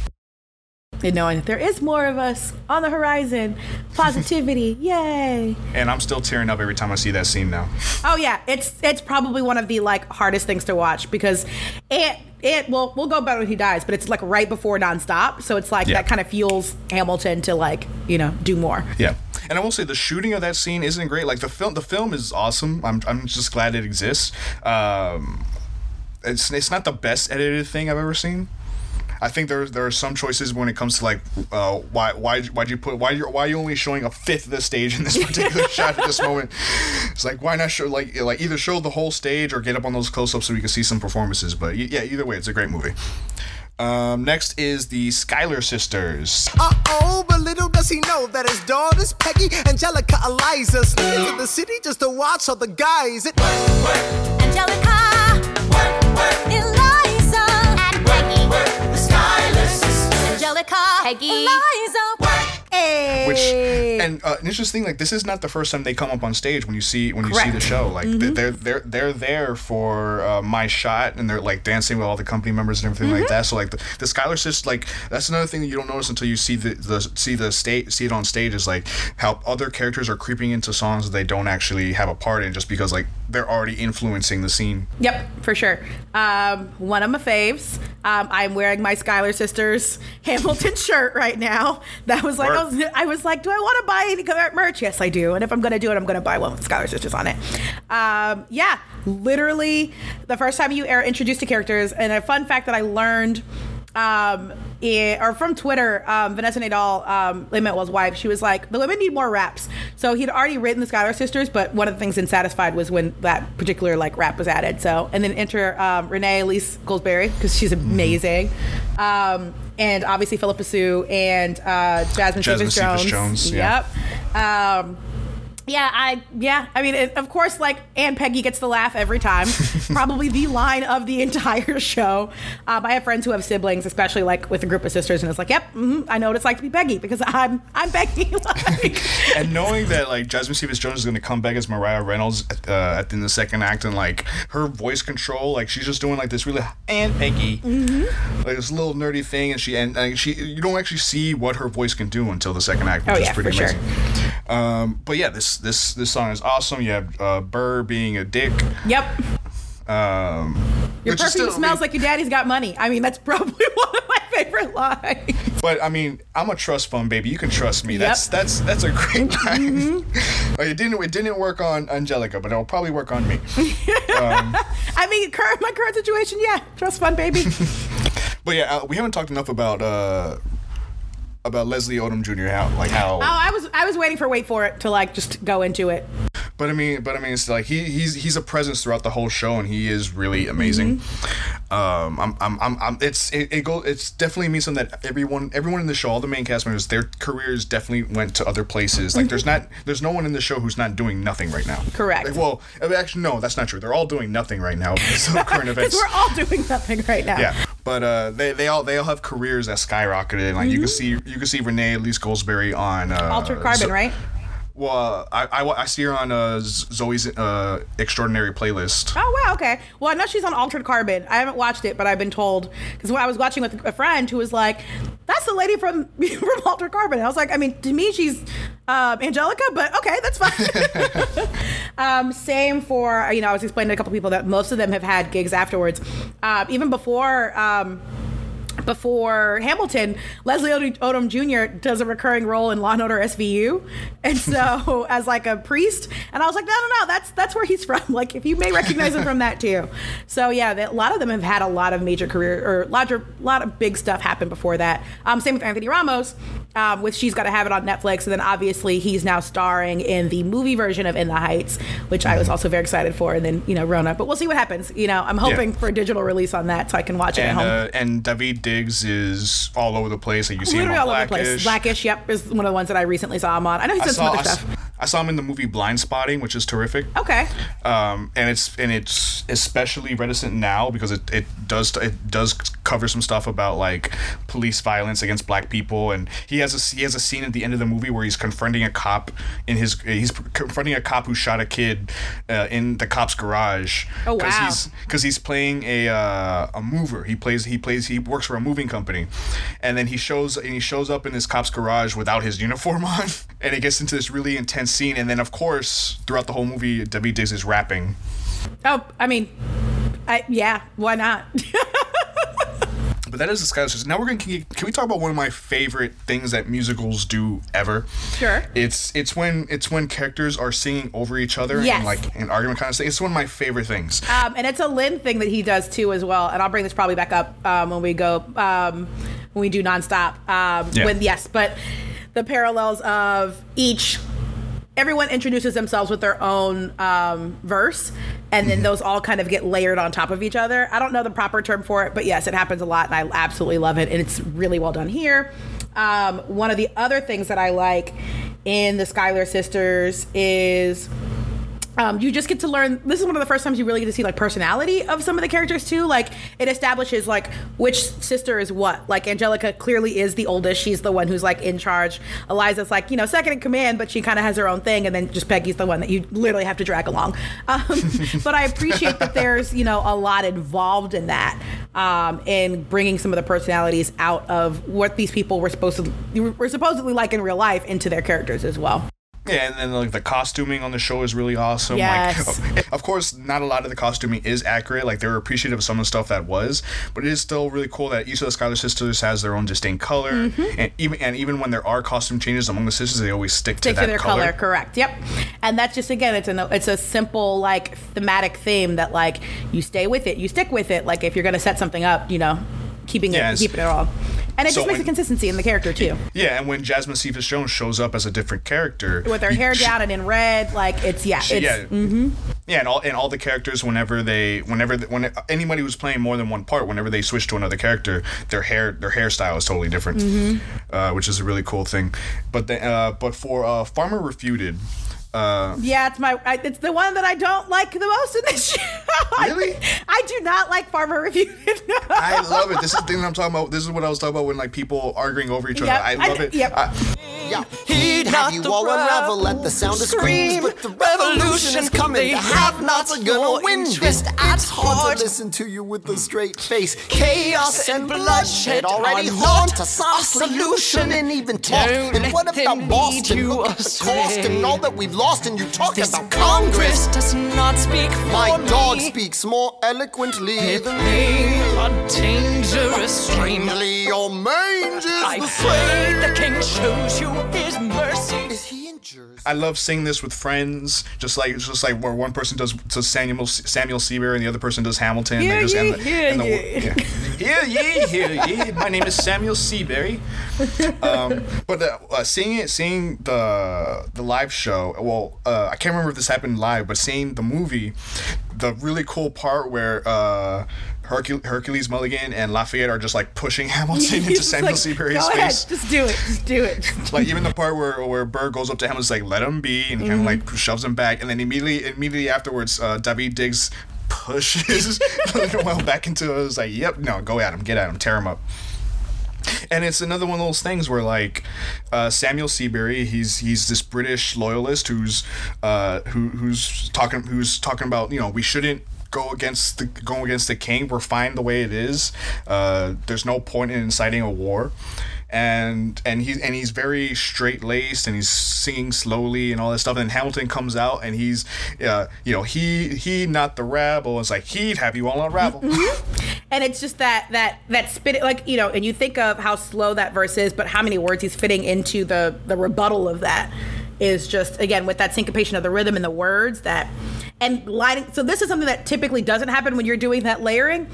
Speaker 3: And knowing that there is more of us on the horizon. Positivity, [laughs] yay!
Speaker 2: And I'm still tearing up every time I see that scene now.
Speaker 3: Oh yeah, it's it's probably one of the like hardest things to watch because it it well we'll go about when he dies, but it's like right before nonstop, so it's like
Speaker 2: Yeah.
Speaker 3: that kind of fuels Hamilton to like you know do more.
Speaker 2: Yeah, and I will say the shooting of that scene isn't great. Like the film, the film is awesome. I'm, I'm just glad it exists. Um, it's it's not the best edited thing I've ever seen. I think there there are some choices when it comes to like uh, why why why'd you put why you why are you only showing a fifth of the stage in this [laughs] particular shot at this moment? It's like why not show like like either show the whole stage or get up on those close ups so we can see some performances. But yeah, either way, it's a great movie. Um, next is the Schuyler sisters.
Speaker 6: Uh oh, but little does he know that his daughters, Peggy, Angelica, Eliza, sneak into the city just to watch all the guys. It-
Speaker 7: Angelica, Eliza, Angelica, Peggy, Eliza.
Speaker 3: Hey.
Speaker 2: which and uh, an interesting thing, like this is not the first time they come up on stage when you see when you see the show like th- they're they're they're there for uh, my shot and they're like dancing with all the company members and everything like that so like the, the Schuyler sisters like that's another thing that you don't notice until you see the, the see the state see it on stage is like how other characters are creeping into songs that they don't actually have a part in just because like they're already influencing the scene
Speaker 3: Yep, for sure. Um, one of my faves. Um, I'm wearing my Schuyler Sisters Hamilton [laughs] shirt right now. That was like, I was, I was like, do I want to buy any current merch? Yes, I do. And if I'm going to do it, I'm going to buy one with Schuyler Sisters on it. Um, yeah, literally the first time you are introduced to characters. And a fun fact that I learned um, it, or from Twitter, um, Vanessa Nadal, um, Lin-Manuel's wife, she was like, the women need more raps. So he'd already written the Schuyler Sisters, but one of the things in Satisfied was when that particular like rap was added. So and then enter um, Renee Elise Goldsberry because she's amazing, um, and obviously Phillipa Soo and uh, Jasmine,
Speaker 2: Jasmine
Speaker 3: Cephas Jones.
Speaker 2: Cephas Jones, yeah.
Speaker 3: Yep. Um, Yeah, I yeah. I mean, it, of course, like Aunt Peggy gets the laugh every time. [laughs] Probably the line of the [laughs] entire show. Um, I have friends who have siblings, especially like with a group of sisters, and it's like, yep, hmm I know what it's like to be Peggy because I'm I'm Peggy. [laughs] like,
Speaker 2: And knowing that like Jasmine Cephas Jones is going to come back as Maria Reynolds at, uh, in the second act, and like her voice control, like she's just doing like this really and Peggy,
Speaker 3: Mm-hmm.
Speaker 2: like this little nerdy thing, and she and, and she you don't actually see what her voice can do until the second act, which
Speaker 3: Oh,
Speaker 2: is
Speaker 3: yeah,
Speaker 2: pretty
Speaker 3: for sure.
Speaker 2: amazing. Um, but yeah, this this this song is awesome. You have uh, Burr being a dick.
Speaker 3: yep,
Speaker 2: Um,
Speaker 3: your perfume
Speaker 2: still- I
Speaker 3: smells
Speaker 2: mean-
Speaker 3: like your daddy's got money. I mean, that's [laughs] probably one of my favorite lines.
Speaker 2: But I mean, I'm a trust fund baby. You can trust me.
Speaker 3: Yep. Mm-hmm.
Speaker 2: That's that's that's a great line. [laughs] like it didn't it didn't work on Angelica, but it'll probably work on me. [laughs]
Speaker 3: I mean, current my current situation, yeah, trust fund baby.
Speaker 2: But yeah, uh, we haven't talked enough about uh about Leslie Odom Jr. How like how.
Speaker 3: Oh, I was I was waiting for wait for it to like just go into it.
Speaker 2: But I mean, but I mean, it's like he he's he's a presence throughout the whole show, and he is really amazing.
Speaker 3: Mm-hmm.
Speaker 2: Um, I'm, I'm, I'm, I'm it's it, it go it's definitely means something that everyone everyone in the show, all the main cast members, their careers definitely went to other places. Like there's not there's no one in the show who's not doing nothing right now.
Speaker 3: Mm-hmm. Correct.
Speaker 2: Like, well, uh, actually, no, that's not true. They're all doing nothing right now because of [laughs] current events.
Speaker 3: We're all doing nothing right now.
Speaker 2: Yeah, but uh, they they all they all have careers that skyrocketed. Like you can see you can see Renee Elise Goldsberry on uh,
Speaker 3: Altered Carbon, right?
Speaker 2: Well, uh, I, I I see her on uh, Zoey's uh, extraordinary playlist.
Speaker 3: Oh wow, okay. Well, I know she's on Altered Carbon. I haven't watched it, but I've been told because I was watching with a friend who was like, "That's the lady from [laughs] from Altered Carbon." And I was like, I mean, to me, she's um, Angelica, but okay, that's fine. [laughs] um, same for you know, I was explaining to a couple people that most of them have had gigs afterwards, um, even before. Um, before Hamilton, Leslie Odom Jr. does a recurring role in Law and Order SVU, and so [laughs] as like a priest, and I was like, no, no, no, that's that's where he's from. [laughs] Like, if you may recognize him from that too. So yeah, they, a lot of them have had a lot of major career or larger, lot of big stuff happen before that. Um, same with Anthony Ramos, um, with She's Got to Have It on Netflix, and then obviously he's now starring in the movie version of In the Heights, which I was also very excited for, and then you know Rona. But we'll see what happens. You know, I'm hoping for a digital release on that so I can watch it at home.
Speaker 2: uh, and Daveed Diggs is all over the place. Like you see him on
Speaker 3: all over the place.
Speaker 2: Blackish.
Speaker 3: Blackish, yep, is one of the ones that I recently saw him on. I know he's done some
Speaker 2: saw
Speaker 3: other
Speaker 2: I,
Speaker 3: stuff.
Speaker 2: I saw him in the movie Blindspotting, which is terrific.
Speaker 3: Okay.
Speaker 2: um, and it's and it's especially reticent now because it, it does it does cover some stuff about like police violence against black people and he has a he has a scene at the end of the movie where he's confronting a cop in his he's confronting a cop who shot a kid uh, in the cop's garage
Speaker 3: Oh, wow.
Speaker 2: Because he's because he's playing a uh, a mover he plays he plays he works for a moving company. And then he shows and he shows up in his cop's garage without his uniform [laughs] on and it gets into this really intense scene. And then of course throughout the whole movie Daveed Diggs is rapping.
Speaker 3: Oh, I mean, I, yeah, why not? [laughs]
Speaker 2: but that is the Schuyler Now we're gonna can, can we talk about one of my favorite things that musicals do ever?
Speaker 3: Sure.
Speaker 2: It's it's when it's when characters are singing over each other
Speaker 3: Yes.
Speaker 2: and like an argument kind of thing. It's one of my favorite things.
Speaker 3: um, and it's a Lin thing that he does too, as well. And I'll bring this probably back up um, when we go um, when we do nonstop. Um,
Speaker 2: Yeah.
Speaker 3: When yes, but the parallels of each. Everyone introduces themselves with their own um, verse, and then those all kind of get layered on top of each other. I don't know the proper term for it, but yes, it happens a lot, and I absolutely love it, and it's really well done here. Um, one of the other things that I like in the Schuyler sisters is um, you just get to learn this is one of the first times you really get to see like personality of some of the characters too. Like it establishes like which sister is what. Like angelica clearly is the oldest. She's the one who's like in charge. Eliza's like you know second in command but she kind of has her own thing and then just peggy's the one that you literally have to drag along. [laughs] Um, but i appreciate that there's you know a lot involved in that um, in bringing some of the personalities out of what these people were supposed to were supposedly like in real life into their characters as well
Speaker 2: Yeah, and then like the costuming on the show is really awesome.
Speaker 3: Yes.
Speaker 2: Like, of course, not a lot of the costuming is accurate. Like they were appreciative of some of the stuff that was, but it is still really cool that each of the Schuyler sisters has their own distinct color,
Speaker 3: Mm-hmm.
Speaker 2: and even and even when there are costume changes among the sisters, they always stick,
Speaker 3: stick
Speaker 2: to
Speaker 3: to,
Speaker 2: that
Speaker 3: their color. correct yep and that's just again it's a it's a simple like thematic theme that like you stay with it you stick with it like if you're gonna set something up you know keeping it keeping it all. And it
Speaker 2: So
Speaker 3: just makes
Speaker 2: when-
Speaker 3: a consistency in the character too.
Speaker 2: Yeah, and when Jasmine Cephas Jones shows up as a different character
Speaker 3: with her
Speaker 2: you-
Speaker 3: hair
Speaker 2: she-
Speaker 3: down and in red like it's yeah
Speaker 2: she-
Speaker 3: it's
Speaker 2: yeah, yeah, and all and all the characters whenever they whenever th- when anybody who's playing more than one part, whenever they switch to another character, their hair their hairstyle is totally different, uh, which is a really cool thing. But the, uh, but for uh, Farmer Refuted. Uh,
Speaker 3: Yeah, it's my. I, it's the one that I don't like the most in this show. I- [laughs]
Speaker 2: Really?
Speaker 3: I, do not like Farmer Refuted. [laughs]
Speaker 2: I love it. This is the thing that I'm talking about. This is what I was talking about when like people arguing over each other.
Speaker 3: Yep,
Speaker 2: I
Speaker 3: I-
Speaker 2: love it.
Speaker 3: yep.
Speaker 2: I-
Speaker 5: Yeah.
Speaker 6: Heed
Speaker 5: Have you all unravel at the sound of screams? But the revolution is coming. The
Speaker 6: have
Speaker 5: have-nots
Speaker 6: not
Speaker 5: are gonna win this.
Speaker 6: at
Speaker 5: It's hard
Speaker 6: heart.
Speaker 5: to listen to you with a straight face. Chaos and
Speaker 6: bloodshed
Speaker 5: already haunt us.
Speaker 6: a solution.
Speaker 5: shouldn't even talk. And what about Boston?
Speaker 6: you
Speaker 5: Look at the cost and all that we've lost, and you talk
Speaker 6: This
Speaker 5: about
Speaker 6: Congress
Speaker 5: Congress.
Speaker 6: does not speak for
Speaker 5: My dog speaks more eloquently
Speaker 6: It
Speaker 5: than
Speaker 6: may a dangerous.
Speaker 5: Plainly, your mange is
Speaker 6: I
Speaker 5: the
Speaker 6: pray
Speaker 5: same.
Speaker 6: the king shows you mercy.
Speaker 5: Is he in Jersey?
Speaker 2: I love seeing this with friends, just like just like where one person does to Samuel Samuel Seabury and the other person does Hamilton.
Speaker 3: Hear
Speaker 2: they just
Speaker 3: ye,
Speaker 2: end the,
Speaker 3: hear
Speaker 2: end the-
Speaker 3: ye.
Speaker 2: yeah. [laughs] Hear ye, hear ye. My name is Samuel Seabury. Um, but uh, uh, seeing it, seeing the the live show. Well, uh, I can't remember if this happened live, but seeing the movie, the really cool part where. Uh, Hercule, Hercules Mulligan and Lafayette are just like pushing [laughs] Hamilton into Samuel
Speaker 3: like,
Speaker 2: Seabury's
Speaker 3: Go
Speaker 2: face
Speaker 3: ahead, just do it. Just do it. [laughs]
Speaker 2: like even the part where where Burr goes up to is like, "Let him be," and kind of like shoves him back, and then immediately immediately afterwards, uh, Daveed Diggs pushes [laughs] Noel back into it. It's like, "Yep, no, go at him, get at him, tear him up." And it's another one of those things where like uh, Samuel Seabury, he's he's this British loyalist who's uh, who who's talking who's talking about you know we shouldn't go against the go against the king. We're fine the way it is. Uh, there's no point in inciting a war. And and he's and he's very straight laced and he's singing slowly and all that stuff. And Hamilton comes out and he's, uh, you know, he he not the rabble. It's like he'd have you all unravel.
Speaker 3: and it's just that that that spit like you know and you think of how slow that verse is but how many words he's fitting into the the rebuttal of that is just again with that syncopation of the rhythm and the words that and lighting so this is something that typically doesn't happen when you're doing that layering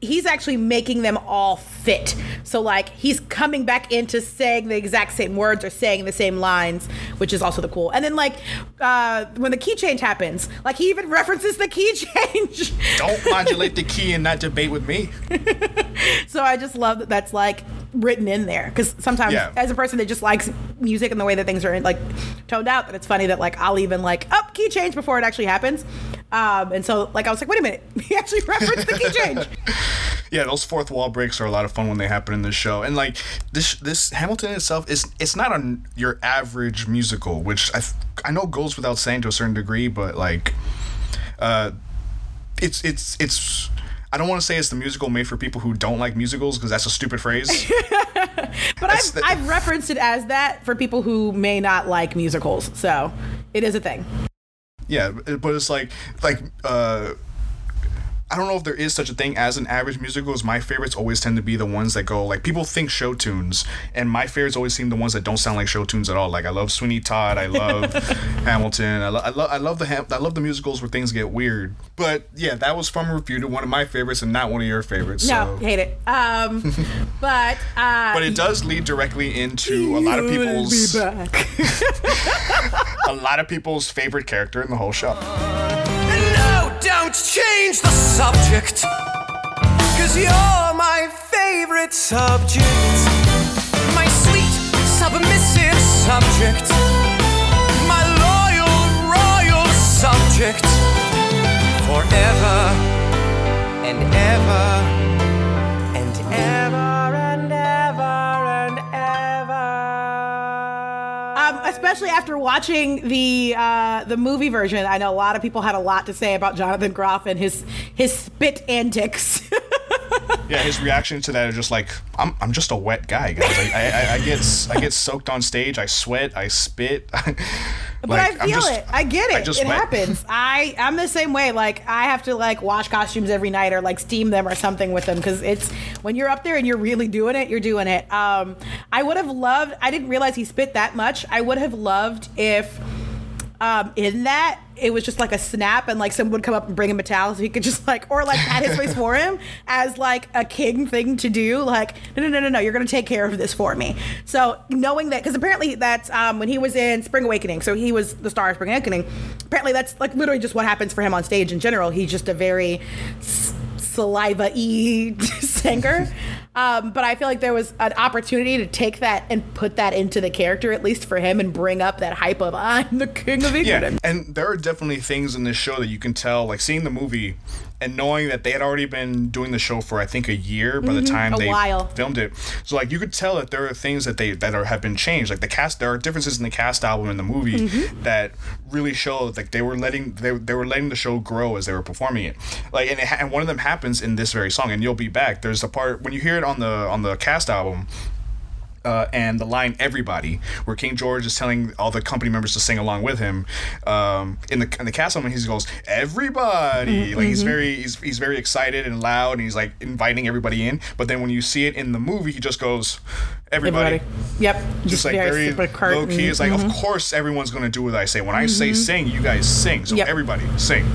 Speaker 3: he's actually making them all fit. So like he's coming back into saying the exact same words or saying the same lines, which is also the cool. And then like uh, when the key change happens, like he even [laughs] references the key change.
Speaker 2: Don't modulate the key and not debate with me. [laughs]
Speaker 3: so I just love that that's like written in there because sometimes
Speaker 2: Yeah.
Speaker 3: as a person that just likes music and the way that things are like toned out, that it's funny that like I'll even like up key change before it actually happens. Um, and so like I was like, wait a minute, [laughs] he actually referenced the key [laughs] change.
Speaker 2: Yeah, those fourth wall breaks are a lot of fun when they happen in this show, and like this, this Hamilton itself is it's not on your average musical, which I I know goes without saying to a certain degree, but like, uh, it's it's it's. I don't want to say it's the musical made for people who don't like musicals because that's a stupid phrase. [laughs]
Speaker 3: But
Speaker 2: That's
Speaker 3: I've,
Speaker 2: the-
Speaker 3: I've referenced it as that for people who may not like musicals. So it is a thing.
Speaker 2: yeah, but it's like like uh. I don't know if there is such a thing as an average musical. As my favorites always tend to be the ones that go like people think show tunes, and my favorites always seem the ones that don't sound like show tunes at all. Like I love Sweeney Todd, I love [laughs] Hamilton, I, lo- I, lo- I love the ham- I love the musicals where things get weird. But yeah, that was from refuted one of my favorites and not one of your favorites.
Speaker 3: No,
Speaker 2: so.
Speaker 3: hate it. Um, [laughs] but uh,
Speaker 2: But it does lead directly into a lot of people's [laughs] a lot of people's favorite character in the whole show.
Speaker 6: Don't change the subject. Cause you're my favorite subject. My sweet, submissive subject. My loyal, royal subject. Forever and ever
Speaker 3: especially after watching the uh, the movie version, I know a lot of people had a lot to say about Jonathan Groff and his his spit antics. [laughs]
Speaker 2: Yeah, his reaction to that is just like, I'm, I'm just a wet guy, guys. I, I, I- I get I get soaked on stage. I sweat. I spit. [laughs]
Speaker 3: But I feel it. I get it.
Speaker 2: Just
Speaker 3: it
Speaker 2: wet.
Speaker 3: happens. [laughs] I I'm the same way. Like I have to like wash costumes every night or like steam them or something with them because it's when you're up there and you're really doing it, you're doing it. Um, I would have loved. I didn't realize he spit that much. I would have loved if. Um, in that it was just like a snap and like someone would come up and bring him a towel so he could just like or like pat his face for him as like a king thing to do. Like no no no no no you're gonna take care of this for me. So knowing that because apparently that's um, when he was in spring awakening so he was the star of spring awakening apparently that's like literally just what happens for him on stage in general. He's just a very saliva-y [laughs] singer Um, but I feel like there was an opportunity to take that and put that into the character, at least for him, and bring up that hype of I'm the king of England.
Speaker 2: Yeah, and there are definitely things in this show that you can tell, like seeing the movie and knowing that they had already been doing the show for I think a year by the time
Speaker 3: Mm-hmm.
Speaker 2: they
Speaker 3: while.
Speaker 2: filmed it. So like you could tell that there are things that they that are have been changed. Like the cast, there are differences in the cast album and the movie
Speaker 3: Mm-hmm.
Speaker 2: that really show like they were letting they, they were letting the show grow as they were performing it. Like and it, and one of them happens in this very song. And you'll be back. There's a part when you hear it on the on the cast album uh, and the line "Everybody," where King George is telling all the company members to sing along with him. Um, in the in the cast album, he goes "Everybody," like he's very he's, he's very excited and loud, and he's like inviting everybody in. But then when you see it in the movie, he just goes "Everybody."
Speaker 3: Everybody. Yep.
Speaker 2: Just like very
Speaker 3: curt
Speaker 2: low key. It's like, of course, everyone's gonna do what I say. When I say sing, you guys sing. So
Speaker 3: Yep.
Speaker 2: everybody sing,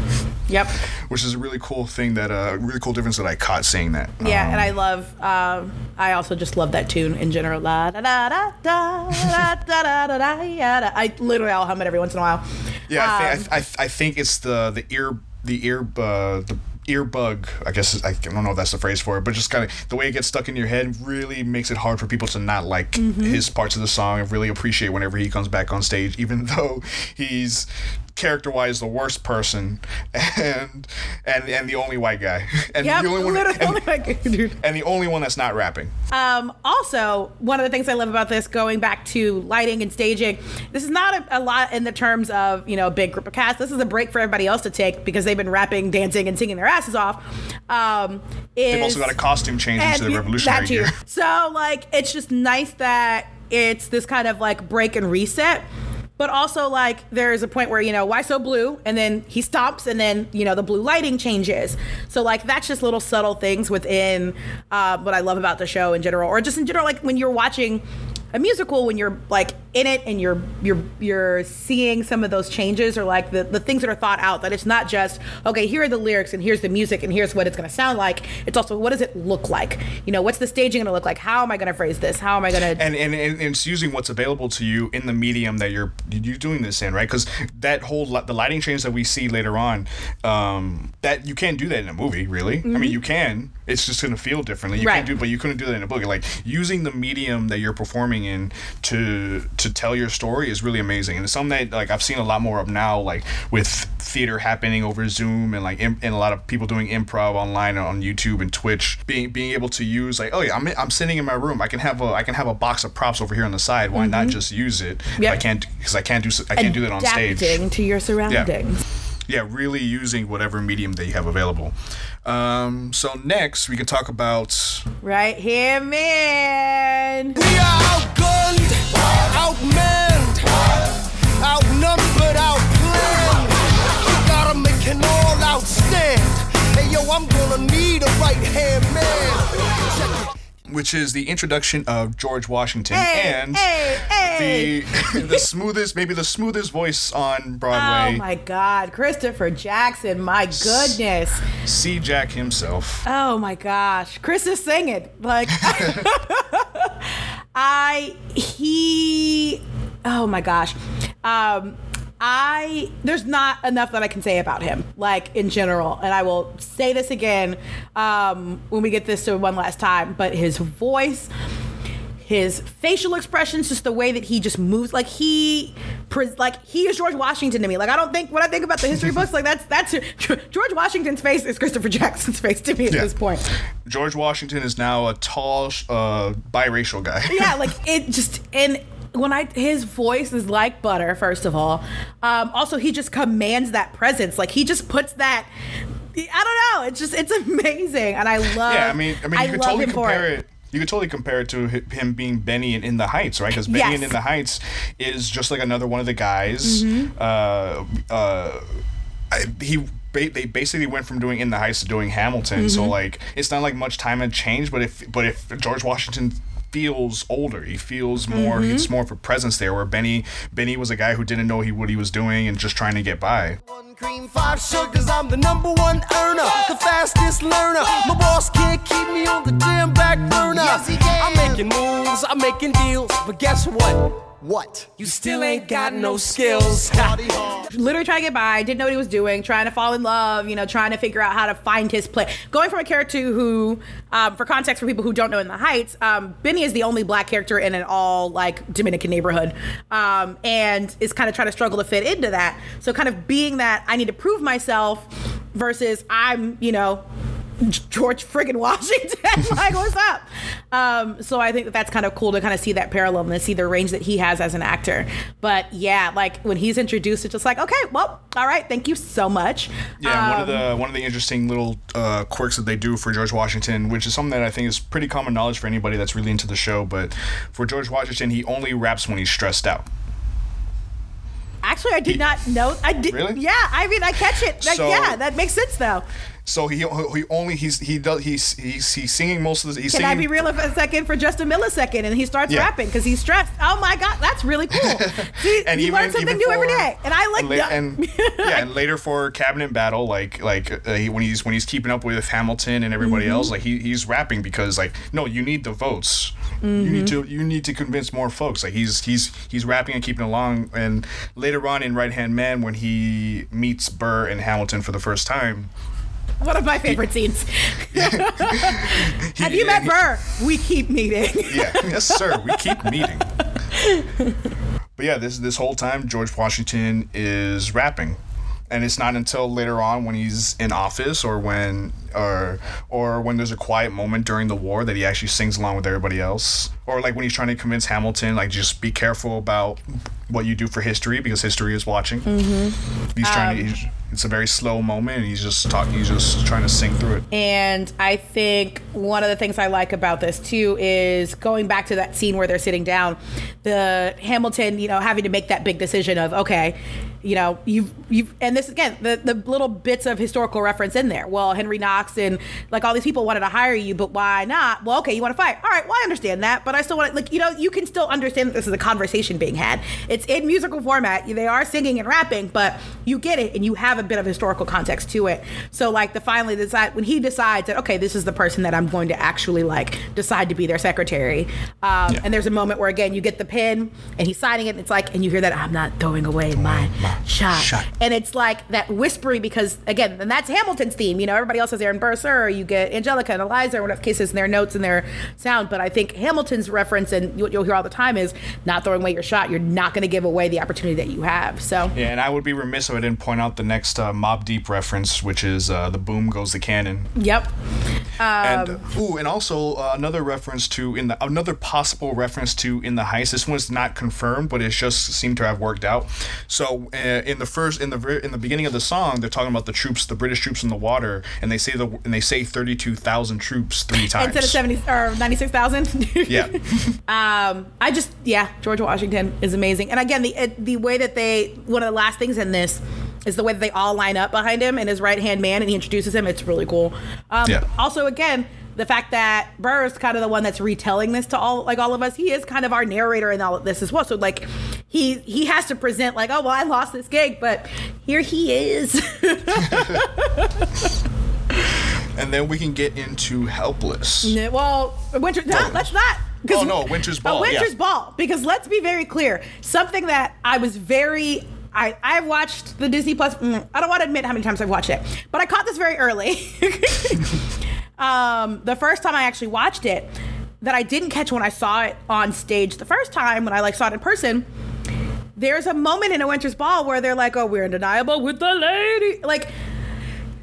Speaker 3: Yep.
Speaker 2: which is a really cool thing that uh, really cool difference that I caught saying that.
Speaker 3: Yeah,
Speaker 2: Um,
Speaker 3: and I love. Um, I also just love that tune in general. La da da da da da da da da da. I literally I'll hum it every once in a while.
Speaker 2: Yeah, I,
Speaker 3: Um,
Speaker 2: think, I, I, I think it's the the ear the ear uh, the ear bug. I guess I don't know if that's the phrase for it, but just kind of the way it gets stuck in your head really makes it hard for people to not like
Speaker 3: Mm-hmm.
Speaker 2: his parts of the song and really appreciate whenever he comes back on stage, even [laughs] though he's character-wise the worst person and and and the only white guy [laughs] and
Speaker 3: Yep,
Speaker 2: the only one and,
Speaker 3: only dude. [laughs]
Speaker 2: and the only one that's not rapping.
Speaker 3: Um, also, one of the things I love about this, going back to lighting and staging, this is not a, a lot in the terms of you know a big group of cast. This is a break for everybody else to take because they've been rapping, dancing, and singing their asses off. Um,
Speaker 2: They've also got a costume change into the Revolutionary. Year.
Speaker 3: So like it's just nice that it's this kind of like break and reset. But also like there's a point where, you know, why so blue? And then he stops and then, you know, the blue lighting changes. So like that's just little subtle things within uh, what I love about the show in general. Or just in general, like when you're watching a musical when you're like in it and you're you're you're seeing some of those changes or like the, the things that are thought out that it's not just okay here are the lyrics and here's the music and here's what it's going to sound like it's also what does it look like you know what's the staging going to look like how am i going to phrase this how am i going to
Speaker 2: and, and and it's using what's available to you in the medium that you're you're doing this in, right? Because that whole the lighting change that we see later on, um, that you can't do that in a movie, really. I mean, you can. It's just gonna feel differently. You
Speaker 3: Right.
Speaker 2: can't do, but you couldn't do that in a book. Like using the medium that you're performing in to to tell your story is really amazing, and it's something that like I've seen a lot more of now, like with theater happening over Zoom and like im- and a lot of people doing improv online on YouTube and Twitch, being being able to use like, oh yeah, I'm I'm sitting in my room. I can have a I can have a box of props over here on the side. Why not mm-hmm. just use it?
Speaker 3: Yep.
Speaker 2: I can't because I can't do I can't do that on stage.
Speaker 3: adapting to your surroundings
Speaker 2: Yeah, really using whatever medium they have available. Um, so next we can talk about
Speaker 3: right here man
Speaker 6: We are outgunned, outmanned, outnumbered, outplanned. We gotta make an all out stand. Hey yo, I'm gonna need a right hand man.
Speaker 2: Which is the introduction of George Washington
Speaker 3: Hey,
Speaker 2: and
Speaker 3: hey, hey.
Speaker 2: the [laughs] the smoothest maybe the smoothest voice on Broadway.
Speaker 3: oh my god christopher jackson my goodness
Speaker 2: C. Jack himself.
Speaker 3: Oh my gosh, Chris is singing like [laughs] [laughs] I he oh my gosh. Um I there's not enough that I can say about him like in general and I will say this again um when we get this to one last time but his voice his facial expressions, just the way that he just moves, like he, like he is George Washington to me. Like I don't think when I think about the history books, like that's that's [laughs] George Washington's face is Christopher Jackson's face to me at
Speaker 2: Yeah.
Speaker 3: this point.
Speaker 2: George Washington is now a tall, uh, biracial guy.
Speaker 3: yeah, like [laughs] it just and when I his voice is like butter. First of all, um, also he just commands that presence. Like he just puts that. I don't know. It's just it's [laughs] amazing, and I love.
Speaker 2: yeah, I mean, I mean, you could totally compare it. You could totally compare it to him being Benny in, in the Heights, right? Because Benny
Speaker 3: Yes.
Speaker 2: in, in the Heights is just like another one of the guys.
Speaker 3: Mm-hmm.
Speaker 2: Uh, uh, I, he ba- they basically went from doing in the Heights to doing Hamilton.
Speaker 3: Mm-hmm.
Speaker 2: So like, it's not like much time had changed. But if but if George Washington feels older, he feels more.
Speaker 3: Mm-hmm.
Speaker 2: It's more of a presence there. Where Benny Benny was a guy who didn't know he what he was doing and just trying to get by.
Speaker 6: One cream, five sugars, I'm the number one earner, the fastest learner. My boss can't keep me on the damn back burner. I'm making moves, I'm making deals, but guess what?
Speaker 5: What?
Speaker 6: You still ain't got no skills.
Speaker 3: Literally trying to get by, didn't know what he was doing, trying to fall in love, you know, trying to figure out how to find his place. Going from a character who, um, for context for people who don't know in the Heights, um, Benny is the only black character in an all like Dominican neighborhood, um, and is kind of trying to struggle to fit into that. So kind of being that I need to prove myself versus I'm, you know. George friggin' Washington, [laughs] like what's up? Um, so I think that that's kind of cool to kind of see that parallel and see the range that he has as an actor. But yeah, like when he's introduced, it's just like, okay, well, all right, thank you so much.
Speaker 2: Yeah, one of
Speaker 3: Um,
Speaker 2: the one of the interesting little uh, quirks that they do for George Washington, which is something that I think is pretty common knowledge for anybody that's really into the show. But for George Washington, he only raps when he's stressed out.
Speaker 3: Actually, I did not know. I did.
Speaker 2: Really?
Speaker 3: Yeah, I mean, I catch it. Like,
Speaker 2: So-
Speaker 3: yeah, that makes sense though.
Speaker 2: So he he only he's he does he's he's, he's singing most of the he's
Speaker 3: Can
Speaker 2: singing.
Speaker 3: I be real for a second for just a millisecond? And he starts
Speaker 2: Yeah.
Speaker 3: rapping because he's stressed. Oh my god, that's really cool. [laughs] See,
Speaker 2: and
Speaker 3: you
Speaker 2: even,
Speaker 3: learn something new every
Speaker 2: for-
Speaker 3: day, and I like.
Speaker 2: and, la- and [laughs] yeah, and later for cabinet battle, like like uh, he, when he's when he's keeping up with Hamilton and everybody
Speaker 3: Mm-hmm.
Speaker 2: else, like he, he's rapping because like no, you need the votes. You
Speaker 3: Mm-hmm.
Speaker 2: need to you need to convince more folks. Like he's he's he's rapping and keeping along. And later on in Right Hand Man, when he meets Burr and Hamilton for the first time,
Speaker 3: One of my favorite scenes. [laughs] Have you met Burr? We keep meeting.
Speaker 2: yeah, yes, sir. We keep meeting. But yeah, this this whole time George Washington is rapping, and it's not until later on when he's in office or when or or when there's a quiet moment during the war that he actually sings along with everybody else, or like when he's trying to convince Hamilton like just be careful about what you do for history because history is watching. Mm-hmm. He's trying to. He's, it's a very slow moment, and he's just talking. He's just trying to sing through it.
Speaker 3: And I think one of the things I like about this too is going back to that scene where they're sitting down, the Hamilton, you know, having to make that big decision of okay, you know, you've you've and this again the the little bits of historical reference in there. Well, Henry Knox and like all these people wanted to hire you, but why not? Well, okay, you want to fight. All right, well I understand that, but I still want to like you know you can still understand that this is a conversation being had. It's in musical format. They are singing and rapping, but you get it and you have a bit of historical context to it. So like the finally decide when he decides that okay, this is the person that I'm going to actually like decide to be their secretary. Um,
Speaker 2: Yeah.
Speaker 3: And there's a moment where again you get the pen and he's signing it. And it's like and you hear that I'm not throwing away my, shot.
Speaker 2: shot.
Speaker 3: And it's like that whispery because again, and that's Hamilton's theme. You know, everybody else has Aaron Burr, or you get Angelica and Eliza, or whatever cases in their notes and their sound. But I think Hamilton's reference and what you'll hear all the time is not throwing away your shot. You're not going to give away the opportunity that you have. So
Speaker 2: Yeah, and I would be remiss if I didn't point out the next uh, Mobb Deep reference, which is uh, the boom goes the cannon.
Speaker 3: yep.
Speaker 2: and
Speaker 3: Um,
Speaker 2: ooh, and also uh, another reference to in the another possible reference to in the Heights. This one's not confirmed, but it just seemed to have worked out. So in the first in the in the beginning of the song, they're talking about the troops, the British troops in the water, and they say the and they say thirty two thousand troops three times. [laughs]
Speaker 3: Instead of seventy or ninety six thousand. [laughs]
Speaker 2: Yeah. [laughs]
Speaker 3: Um, I just yeah, George Washington is amazing, and again, the it, the way that they one of the last things in this is the way that they all line up behind him and his right hand man, and he introduces him. It's really cool. Um,
Speaker 2: Yeah.
Speaker 3: Also, again. The fact that Burr is kind of the one that's retelling this to all like all of us, he is kind of our narrator in all of this as well. So like, he he has to present like, oh well, I lost this gig, but here he is. [laughs]
Speaker 2: and then we can get into helpless.
Speaker 3: Well, winter. No, let's not.
Speaker 2: Oh, no, Winter's
Speaker 3: A
Speaker 2: Ball,
Speaker 3: winter's
Speaker 2: yeah.
Speaker 3: ball. Because let's be very clear. Something that I was very. I, I've watched the Disney Plus. mm, I don't want to admit how many times I've watched it, but I caught this very early. [laughs] um, the first time I actually watched it, that I didn't catch when I saw it on stage the first time when I like saw it in person. There's a moment in a Winter's Ball where they're like, "Oh, we're undeniable with the lady." Like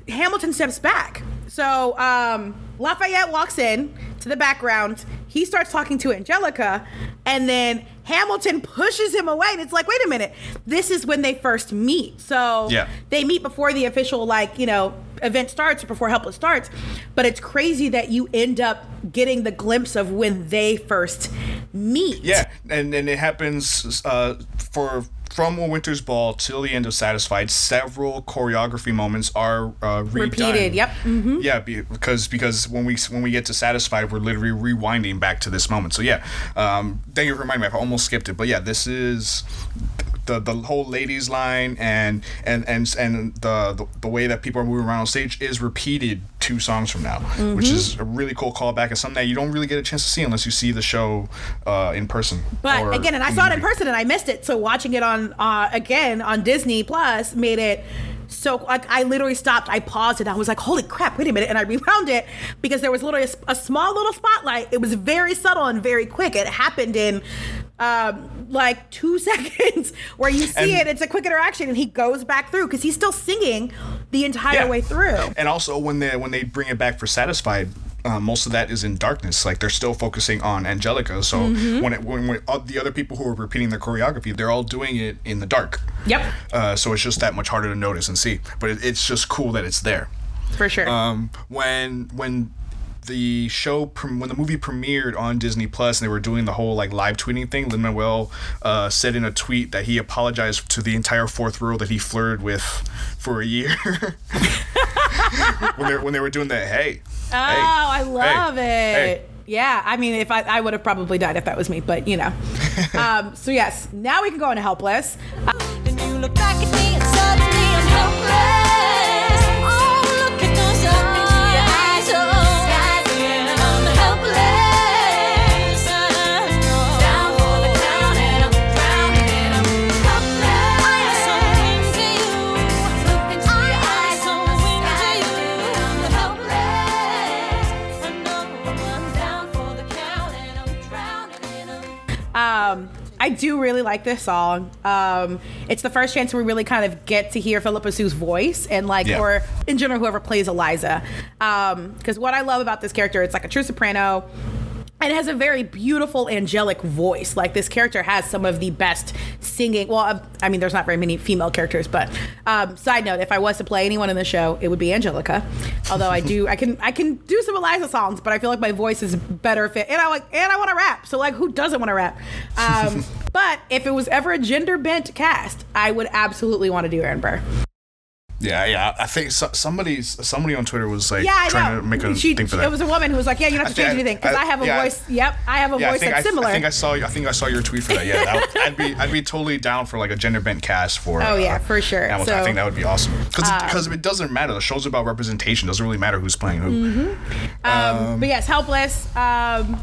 Speaker 3: Hamilton steps back. So um, Lafayette walks in to the background. He starts talking to Angelica, and then Hamilton pushes him away. And it's like, wait a minute, this is when they first meet. So
Speaker 2: Yeah.
Speaker 3: they meet before the official, like, you know, event starts or before Helpless starts. But it's crazy that you end up getting the glimpse of when they first meet.
Speaker 2: Yeah, and and it happens uh, for from a Winter's Ball till the end of Satisfied. Several choreography moments are uh, redone.
Speaker 3: Repeated, yep, mhm.
Speaker 2: Yeah, because because when we when we get to Satisfied, we're literally rewinding back to this moment. So yeah, um, thank you for reminding me. I almost skipped it, but yeah, this is. The, the whole ladies line and and and and the, the the way that people are moving around on stage is repeated two songs from now, which
Speaker 3: Mm-hmm.
Speaker 2: is a really cool callback and something that you don't really get a chance to see unless you see the show uh, in person.
Speaker 3: But again, and I saw it in person and I missed it. So watching it on uh, again on Disney Plus made it so like I literally stopped. I paused it. I was like, "Holy crap! Wait a minute!" And I rewound it because there was literally a, a small little spotlight. It was very subtle and very quick. It happened in um, like two [laughs] seconds where you see
Speaker 2: And-
Speaker 3: it. It's a quick interaction, and he goes back through because he's still singing the entire
Speaker 2: Yeah.
Speaker 3: way through.
Speaker 2: And also when they when they bring it back for Satisfied, uh, most of that is in darkness. Like they're still focusing on Angelica. So
Speaker 3: Mm-hmm.
Speaker 2: when it when, when uh, the other people who are repeating their choreography, they're all doing it in the dark.
Speaker 3: Yep,
Speaker 2: Uh, so it's just that much harder to notice and see. But it, it's just cool that it's there.
Speaker 3: for sure.
Speaker 2: Um, when when the show when the movie premiered on Disney Plus and they were doing the whole like live tweeting thing, Lin Manuel uh, said in a tweet that he apologized to the entire fourth wall that he flirted with for a year. [laughs] when they when they were doing that, hey.
Speaker 3: Oh, I love it.
Speaker 2: hey.
Speaker 3: Yeah, I mean, if I, I would have probably died if that was me, but you know. [laughs] um, so yes, now we can go into helpless. Uh,
Speaker 7: I
Speaker 3: do really like this song. Um, it's the first chance we really kind of get to hear Phillipa Soo's voice and like,
Speaker 2: Yeah.
Speaker 3: or in general, whoever plays Eliza. Because what I love about this character, it's like a true soprano. And has a very beautiful angelic voice. Like this character has some of the best singing. Well, I mean, there's not very many female characters, but um, side note: if I was to play anyone in the show, it would be Angelica. Although I do, I can, I can do some Eliza songs, but I feel like my voice is better fit. And I like, and I want to rap. So like, who doesn't want to rap? Um, [laughs] but if it was ever a gender bent cast, I would absolutely want to do Aaron Burr.
Speaker 2: Yeah, yeah. I think so, somebody somebody on Twitter was like
Speaker 3: Yeah,
Speaker 2: trying to make a
Speaker 3: she,
Speaker 2: thing for that.
Speaker 3: It was a woman who was like, "Yeah, you don't have to change anything because I,
Speaker 2: I-
Speaker 3: have a
Speaker 2: yeah.
Speaker 3: voice. Yep, I have a
Speaker 2: yeah,
Speaker 3: voice that's
Speaker 2: I,
Speaker 3: similar."
Speaker 2: I think I saw I think I saw your tweet for that. Yeah, that I'd be I'd be totally down for like a gender bent cast for.
Speaker 3: Oh, yeah,
Speaker 2: uh,
Speaker 3: for sure.
Speaker 2: Hamilton. I think that would be awesome because
Speaker 3: uh,
Speaker 2: because it doesn't matter. The show's about representation. It Doesn't really matter who's playing who.
Speaker 3: Mm-hmm. um, but yes, helpless. Um,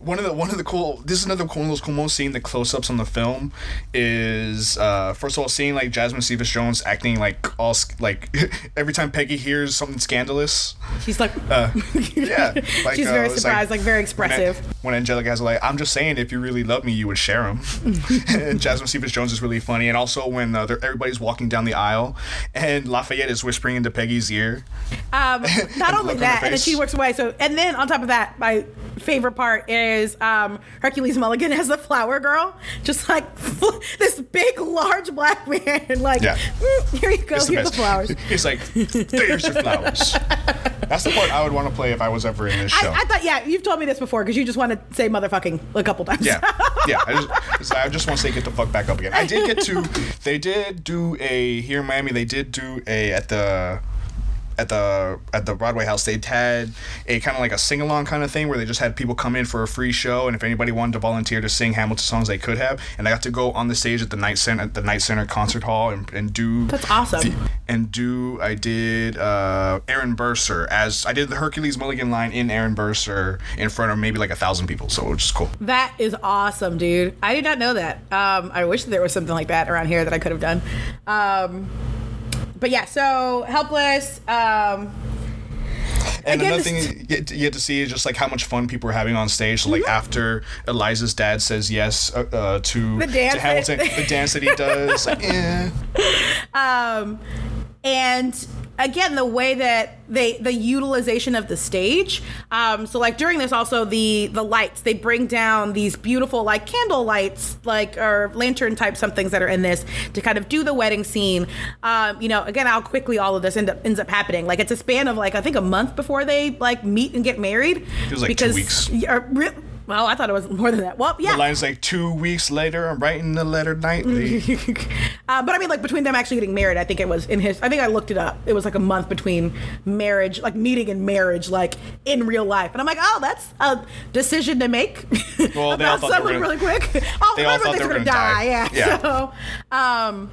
Speaker 2: One of the one of the cool. This is another cool one of those cool moments. Seeing the close ups on the film is uh, first of all seeing like Jasmine Cephas Jones acting like all like [laughs] every time Peggy hears something scandalous.
Speaker 3: she's like,
Speaker 2: Uh, [laughs] yeah, like,
Speaker 3: she's
Speaker 2: uh,
Speaker 3: very surprised, like, very expressive.
Speaker 2: When, Angelica has like, I'm just saying, if you really love me, you would share them. [laughs] and Jasmine Cephas Jones is really funny, and also when uh, everybody's walking down the aisle, and Lafayette is whispering into Peggy's ear.
Speaker 3: Um, not only
Speaker 2: look on her
Speaker 3: that, and then she works away. So, and then on top of that, my favorite part is um, Hercules Mulligan as the flower girl, just like this big, large black man. Like,
Speaker 2: Yeah.
Speaker 3: "Mm, here you go,
Speaker 2: the
Speaker 3: here's the. Flowers. [laughs]
Speaker 2: He's like, there's your flowers. That's the part I would want to play if I was ever in this show.
Speaker 3: I thought, yeah, you've told me this before because you just want to say motherfucking a couple times.
Speaker 2: Yeah, [laughs] yeah. I just, I just want to say get the fuck back up again. I did get to. They did do a here in Miami. They did do a at the. At the at the Broadway house, they'd had a kind of like a sing along kind of thing where they just had people come in for a free show, and if anybody wanted to volunteer to sing Hamilton songs, they could have. And I got to go on the stage at the Knight Center at the Knight Center Concert Hall and, and do
Speaker 3: That's awesome.
Speaker 2: the- and do I did uh, Aaron Burr, sir as I did the Hercules Mulligan line in Aaron Burr, sir in front of maybe like a thousand people, so it was just cool.
Speaker 3: That is awesome, dude. I did not know that. Um, I wish there was something like that around here that I could have done. Um, but yeah, so helpless. Um,
Speaker 2: And
Speaker 3: Again,
Speaker 2: another thing you get, to see is just like how much fun people are having on stage. So like
Speaker 3: Mm-hmm.
Speaker 2: after Eliza's dad says yes uh, uh, to,
Speaker 3: The dance
Speaker 2: to Hamilton,
Speaker 3: that-
Speaker 2: the dance that he does, like, [laughs] eh.
Speaker 3: um, and again, the way that they the utilization of the stage. Um, so like during this, also the the lights they bring down these beautiful like candle lights, like or lantern type somethings that are in this to kind of do the wedding scene. Um, you know, again, how quickly all of this end up, ends up happening. Like it's a span of like I think a month before they like meet and get married. It
Speaker 2: was like two weeks.
Speaker 3: Yeah, re- well, I thought it was more than that. Well, yeah.
Speaker 2: The line's like two weeks later, I'm writing the letter nightly. [laughs]
Speaker 3: uh, but I mean, like between them actually getting married, I think it was in his. I think I looked it up. It was like a month between marriage, like meeting and marriage, like in real life. And I'm like, oh, that's a decision to make
Speaker 2: Well, they [laughs] all
Speaker 3: about
Speaker 2: thought they were
Speaker 3: someone
Speaker 2: gonna-
Speaker 3: really quick. [laughs] Oh,
Speaker 2: they all thought they were
Speaker 3: gonna
Speaker 2: gonna
Speaker 3: die.
Speaker 2: die.
Speaker 3: Yeah.
Speaker 2: Yeah.
Speaker 3: So, um,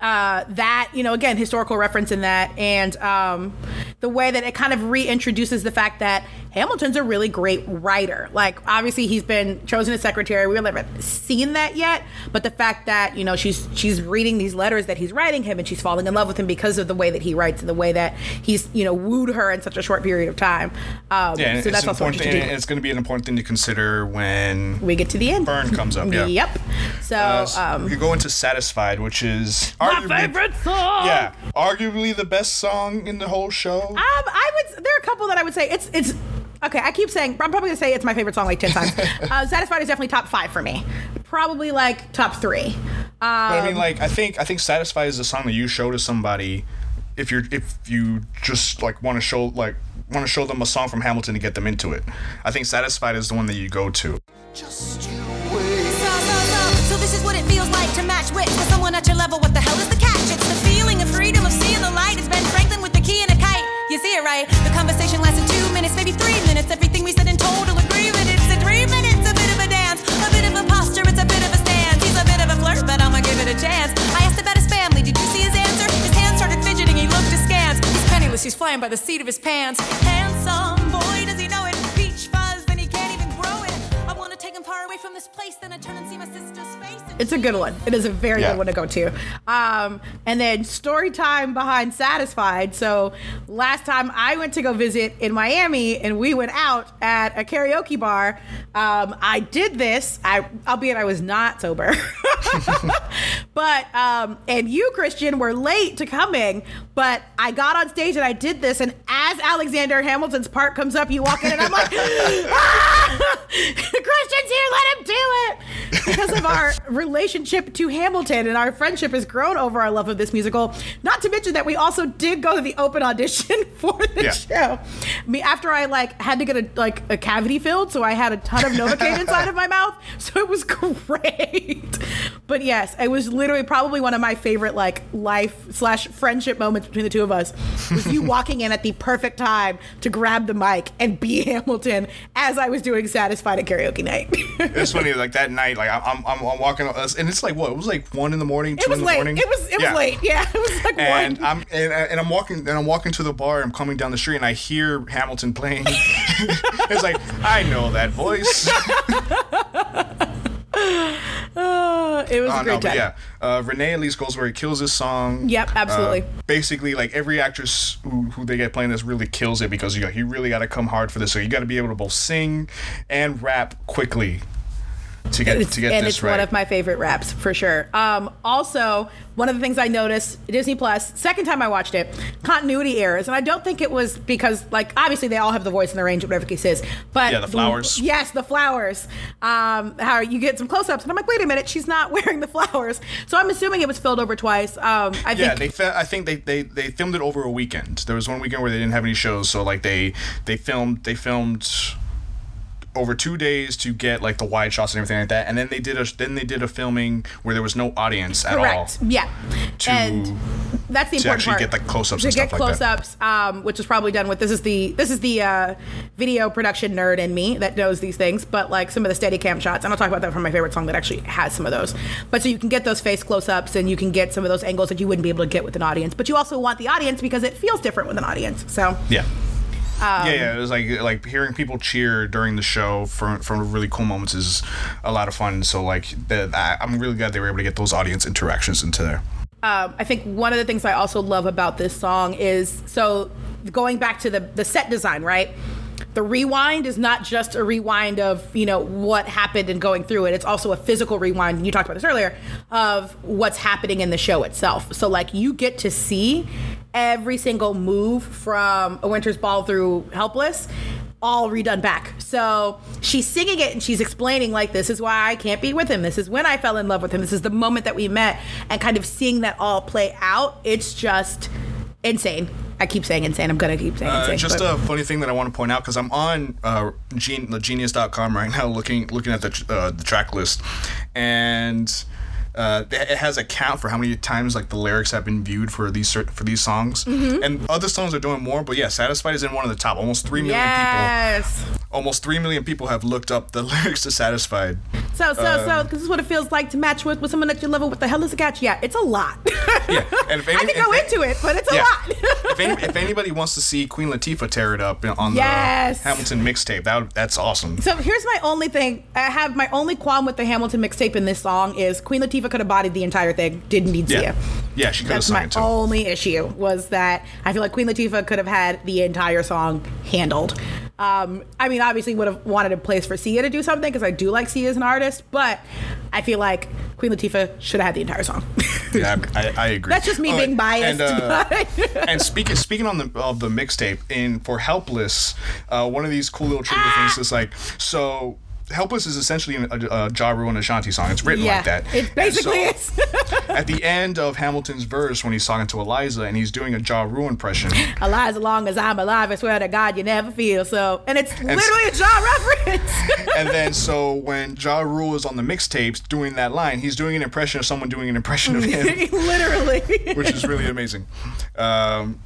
Speaker 3: uh, that you know again historical reference in that. And um, the way that it kind of reintroduces the fact that hamilton's a really great writer. Like obviously he's been chosen as secretary. We haven't seen that yet. But the fact that you know she's she's reading these letters that he's writing him and she's falling in love with him because of the way that he writes and the way that he's you know wooed her in such a short period of time. Um,
Speaker 2: Yeah, and
Speaker 3: so
Speaker 2: it's
Speaker 3: that's also interesting.
Speaker 2: and it's going to be an important thing to consider when
Speaker 3: we get to the end.
Speaker 2: Burn comes up. Yeah.
Speaker 3: yep. So
Speaker 2: Uh, so
Speaker 3: um,
Speaker 2: you go into "Satisfied," which is
Speaker 3: my favorite song
Speaker 2: Yeah, arguably the best song in the whole show.
Speaker 3: Um, I would. There are a couple that I would say it's it's. Okay, I keep saying I'm probably gonna say it's my favorite song like ten times. [laughs] uh, Satisfied is definitely top five for me. Probably like top three. Um,
Speaker 2: But I mean, like, I think I think "Satisfied" is the song that you show to somebody if you're if you just like want to show like want to show them a song from Hamilton to get them into it. I think "Satisfied" is the one that you go to.
Speaker 5: Just
Speaker 7: to match wits with someone at your level. What the hell is the catch? It's the feeling of freedom of seeing the light. It's Ben Franklin with the key and a kite. You see it right? The conversation lasted two minutes, maybe three minutes. Everything we said in total agreement. It's a three minutes, a bit of a dance, a bit of a posture. It's a bit of a stance. He's a bit of a flirt, but I'ma give it a chance. I asked about his family. Did you see his answer? His hands started fidgeting. He looked askance. He's penniless. He's flying by the seat of his pants. Handsome boy, does he know it? Peach fuzz, then he can't even grow it. I wanna take him far away from this place, then I turn and see my and
Speaker 3: it's a good one. It is a very
Speaker 2: Yeah.
Speaker 3: good one to go to. Um, and then story time behind Satisfied. So last time I went to go visit in Miami, and we went out at a karaoke bar. Um, I did this, I albeit I was not sober. [laughs] but um, and you, Christian, were late to coming. But I got on stage and I did this, and as Alexander Hamilton's part comes up, you walk in, and I'm like, [laughs] ah! [laughs] Christian's here, let him do it. Because of our relationship to Hamilton and our friendship has grown over our love of this musical. Not to mention that we also did go to the open audition [laughs] for the
Speaker 2: Yeah.
Speaker 3: show. I mean, after I like had to get a like a cavity filled, so I had a ton of Novocaine inside of my mouth. [laughs] So it was great. But yes, it was literally probably one of my favorite like life slash friendship moments between the two of us. Was you [laughs] walking in at the perfect time to grab the mic and be Hamilton as I was doing Satisfied at karaoke night.
Speaker 2: It's funny, like that night, like I'm I'm, I'm walking, and it's like what? It was like one in the morning, two in the
Speaker 3: late.
Speaker 2: morning.
Speaker 3: It was it
Speaker 2: Yeah.
Speaker 3: was late. [laughs] Yeah, it was like
Speaker 2: and
Speaker 3: one.
Speaker 2: I'm and, and I'm walking and I'm walking to the bar. I'm coming down the street and I hear Hamilton playing. [laughs] [laughs] it's like I know that voice.
Speaker 3: Uh, it was
Speaker 2: Oh,
Speaker 3: a great
Speaker 2: no,
Speaker 3: time.
Speaker 2: yeah, uh, Renee Elise Goldsberry kills this song.
Speaker 3: Yep, absolutely.
Speaker 2: Uh, basically, like every actress who, who they get playing this really kills it because you got, you really got to come hard for this. So you got to be able to both sing and rap quickly to get
Speaker 3: It's-
Speaker 2: to get
Speaker 3: and
Speaker 2: this
Speaker 3: it's
Speaker 2: right.
Speaker 3: one of my favorite raps for sure. Um, also, one of the things I noticed Disney Plus second time I watched it, continuity errors, and I don't think it was because like obviously they all have the voice and the range, of whatever the case is, but
Speaker 2: Yeah, the flowers. [laughs]
Speaker 3: yes, the flowers. Um, how you get some close-ups, and I'm like, wait a minute, she's not [laughs] wearing the flowers, so I'm assuming it was filled over twice. Um, I
Speaker 2: yeah,
Speaker 3: think
Speaker 2: they fi- I think they, they they filmed it over a weekend. There was one weekend where they didn't have any shows, so like they they filmed they filmed over two days to get like the wide shots and everything like that, and then they did a then they did a filming where there was no audience at
Speaker 3: correct.
Speaker 2: all.
Speaker 3: Yeah,
Speaker 2: to-
Speaker 3: and that's the
Speaker 2: to
Speaker 3: important
Speaker 2: actually
Speaker 3: part.
Speaker 2: get the close-ups
Speaker 3: to
Speaker 2: and
Speaker 3: get
Speaker 2: like
Speaker 3: close-ups, um, which was probably done with this is the this is the uh, video production nerd in me that knows these things. But like some of the steady cam shots, and I'll talk about that from my favorite song that actually has some of those. But so you can get those face close-ups and you can get some of those angles that you wouldn't be able to get with an audience. But you also want the audience because it feels different with an audience. So
Speaker 2: Yeah.
Speaker 3: Um,
Speaker 2: yeah, yeah, it was like like hearing people cheer during the show from for really cool moments is a lot of fun. So like, the, I, I'm really glad they were able to get those audience interactions into there.
Speaker 3: um, I think one of the things I also love about this song is so going back to the the set design, right? The rewind is not just a rewind of you know what happened and going through it. It's also a physical rewind. You talked about this earlier of what's happening in the show itself. So like you get to see every single move from A Winter's Ball through Helpless all redone back. So she's singing it and she's explaining like this is why I can't be with him. This is when I fell in love with him. This is the moment that we met and kind of seeing that all play out. It's just insane. I keep saying insane. I'm gonna keep saying
Speaker 2: Uh,
Speaker 3: insane.
Speaker 2: just
Speaker 3: but-
Speaker 2: a funny thing that I want to point out because I'm on uh, Gen- Genius.com right now looking looking at the uh, the track list, and uh, it has a count for how many times like the lyrics have been viewed for these for these songs,
Speaker 3: Mm-hmm.
Speaker 2: and other songs are doing more. But yeah, "Satisfied" is in one of the top, almost three million
Speaker 3: yes.
Speaker 2: people almost three million people have looked up the [laughs] lyrics to "Satisfied."
Speaker 3: So, so,
Speaker 2: Um,
Speaker 3: so, this is what it feels like to match with, with someone that you love. What the hell is a catch? Yeah, it's a lot.
Speaker 2: Yeah, and [laughs] if
Speaker 3: I can go
Speaker 2: if-
Speaker 3: into it, but it's a
Speaker 2: Yeah.
Speaker 3: lot. [laughs]
Speaker 2: if, any, if anybody wants to see Queen Latifah tear it up on
Speaker 3: Yes.
Speaker 2: the Hamilton mixtape, that that's awesome.
Speaker 3: So here's my only thing. I have my only qualm with the Hamilton mixtape in this song is Queen Latifah could have bodied the entire thing. Didn't need
Speaker 2: Yeah,
Speaker 3: Sia.
Speaker 2: yeah, she could have
Speaker 3: That's my
Speaker 2: it too.
Speaker 3: only issue was that I feel like Queen Latifah could have had the entire song handled. Um, I mean, obviously would have wanted a place for Sia to do something because I do like Sia as an artist, but I feel like Queen Latifah should have had the entire song.
Speaker 2: Yeah, I, I [laughs] agree.
Speaker 3: That's just me
Speaker 2: Oh,
Speaker 3: being biased. [laughs]
Speaker 2: And, uh, and speaking speaking on the of the mixtape in for Helpless, uh, one of these cool little trivia
Speaker 3: Ah!
Speaker 2: things is like so. Helpless is essentially a, a Ja Rule and Ashanti song. It's written
Speaker 3: yeah,
Speaker 2: like that.
Speaker 3: it basically
Speaker 2: so-
Speaker 3: is. [laughs]
Speaker 2: at the end of Hamilton's verse, when he's talking to Eliza and he's doing a Ja Rule impression,
Speaker 3: Eliza, long as I'm alive, I swear to God, you never feel so. And it's literally a John reference. [laughs]
Speaker 2: and then so when Ja Rule is on the mixtapes doing that line, he's doing an impression of someone doing an impression of him. [laughs]
Speaker 3: literally.
Speaker 2: which is really amazing. Um,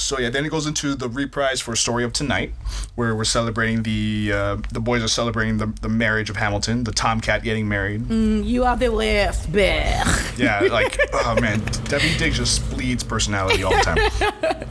Speaker 2: so yeah, then it goes into the reprise for "Story of Tonight," where we're celebrating the uh, the boys are celebrating the, the marriage of Hamilton, the Tomcat getting married.
Speaker 3: You are the worst, Burr. [laughs]
Speaker 2: Yeah, like oh man, Daveed Diggs just bleeds personality all the time.